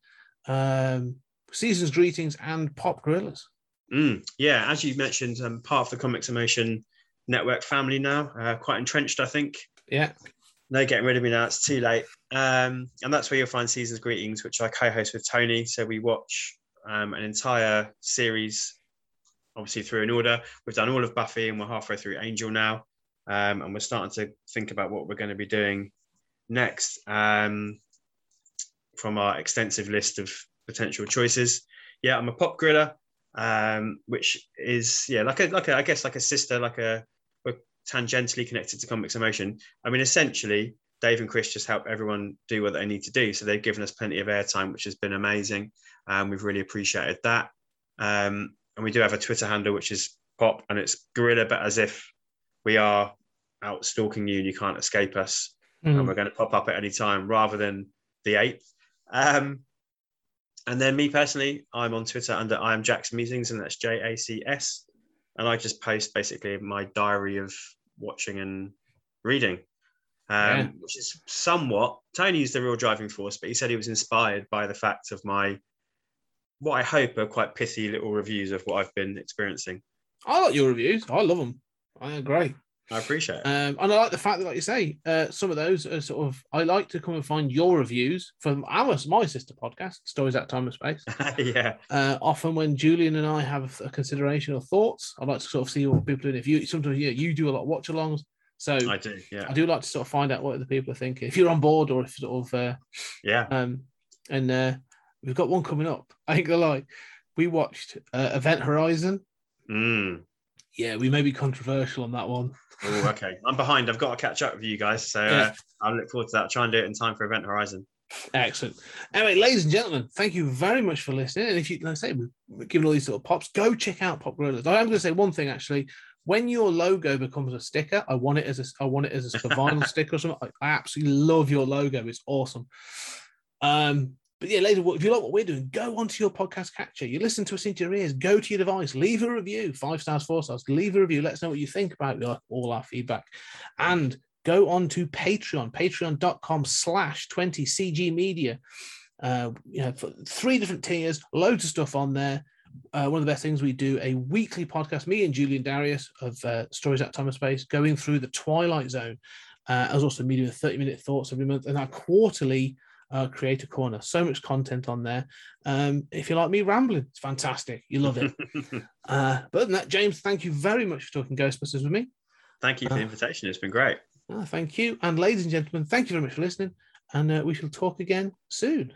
um, Season's Greetings and Pop Gorillas? Mm. Yeah, as you mentioned, um, part of the Comics Emotion network family now, uh, quite entrenched, I think. Yeah, No getting rid of me now, it's too late. Um, and that's where you'll find Season's Greetings, which I co host with Tony. So we watch um, an entire series, obviously through an order. We've done all of Buffy and we're halfway through Angel now. Um, and we're starting to think about what we're going to be doing next um, from our extensive list of potential choices. Yeah, I'm a pop griller, um, which is yeah, like a like a I guess like a sister, like a we're tangentially connected to Comics Emotion. I mean, essentially, Dave and Chris just help everyone do what they need to do. So they've given us plenty of airtime, which has been amazing. Um, we've really appreciated that. Um, and we do have a Twitter handle, which is pop, and it's gorilla, but as if we are out stalking you and you can't escape us Mm. and we're going to pop up at any time rather than the 8th. Um, and then me personally, I'm on Twitter under I am Jack's Musings, and that's J A C S. And I just post basically my diary of watching and reading, um, Yeah. which is somewhat Tony's the real driving force, but he said he was inspired by the fact of my what I hope are quite pithy little reviews of what I've been experiencing. I like your reviews. I love them. I agree. I appreciate it. Um, and I like the fact that, like you say, uh, some of those are sort of. I like to come and find your reviews from our my sister podcast, Stories Out Time and Space. yeah. Uh, often when Julian and I have a consideration or thoughts, I like to sort of see what people are doing. If you sometimes you, you do a lot of watch alongs, so I do. Yeah. I do like to sort of find out what the people are thinking. If you're on board or if sort of uh, Yeah. um, and uh, we've got one coming up. I think gonna lie, we watched uh, Event Horizon. Mm. Yeah, we may be controversial on that one. Oh, okay. I'm behind. I've got to catch up with you guys. So uh, I'll look forward to that. Try and do it in time for Event Horizon. Excellent. Anyway, ladies and gentlemen, thank you very much for listening. And if you, like I say, we've given all these little pops, go check out Pop Gorillas. I am going to say one thing actually. When your logo becomes a sticker, I want it as a, I want it as a sort vinyl sticker or something. I, I absolutely love your logo. It's awesome. Um, but yeah, ladies, if you like what we're doing, go onto your podcast catcher. You listen to us into your ears. Go to your device, leave a review, five stars, four stars. Leave a review. Let us know what you think about your, all our feedback, and go on to Patreon, patreon.com slash 20cg media. Uh, you know, three different tiers, loads of stuff on there. Uh, one of the best things we do a weekly podcast, me and Julian Darius of uh, Stories Time and Space, going through the Twilight Zone, uh, as also meeting with 30 minute thoughts every month, and our quarterly uh, creator corner. So much content on there. Um, if you like me rambling, it's fantastic. You love it. uh, but other than that, James, thank you very much for talking Ghostbusters with me. Thank you for the Uh, invitation. It's been great. Uh, thank you. And ladies and gentlemen, thank you very much for listening. And uh, we shall talk again soon.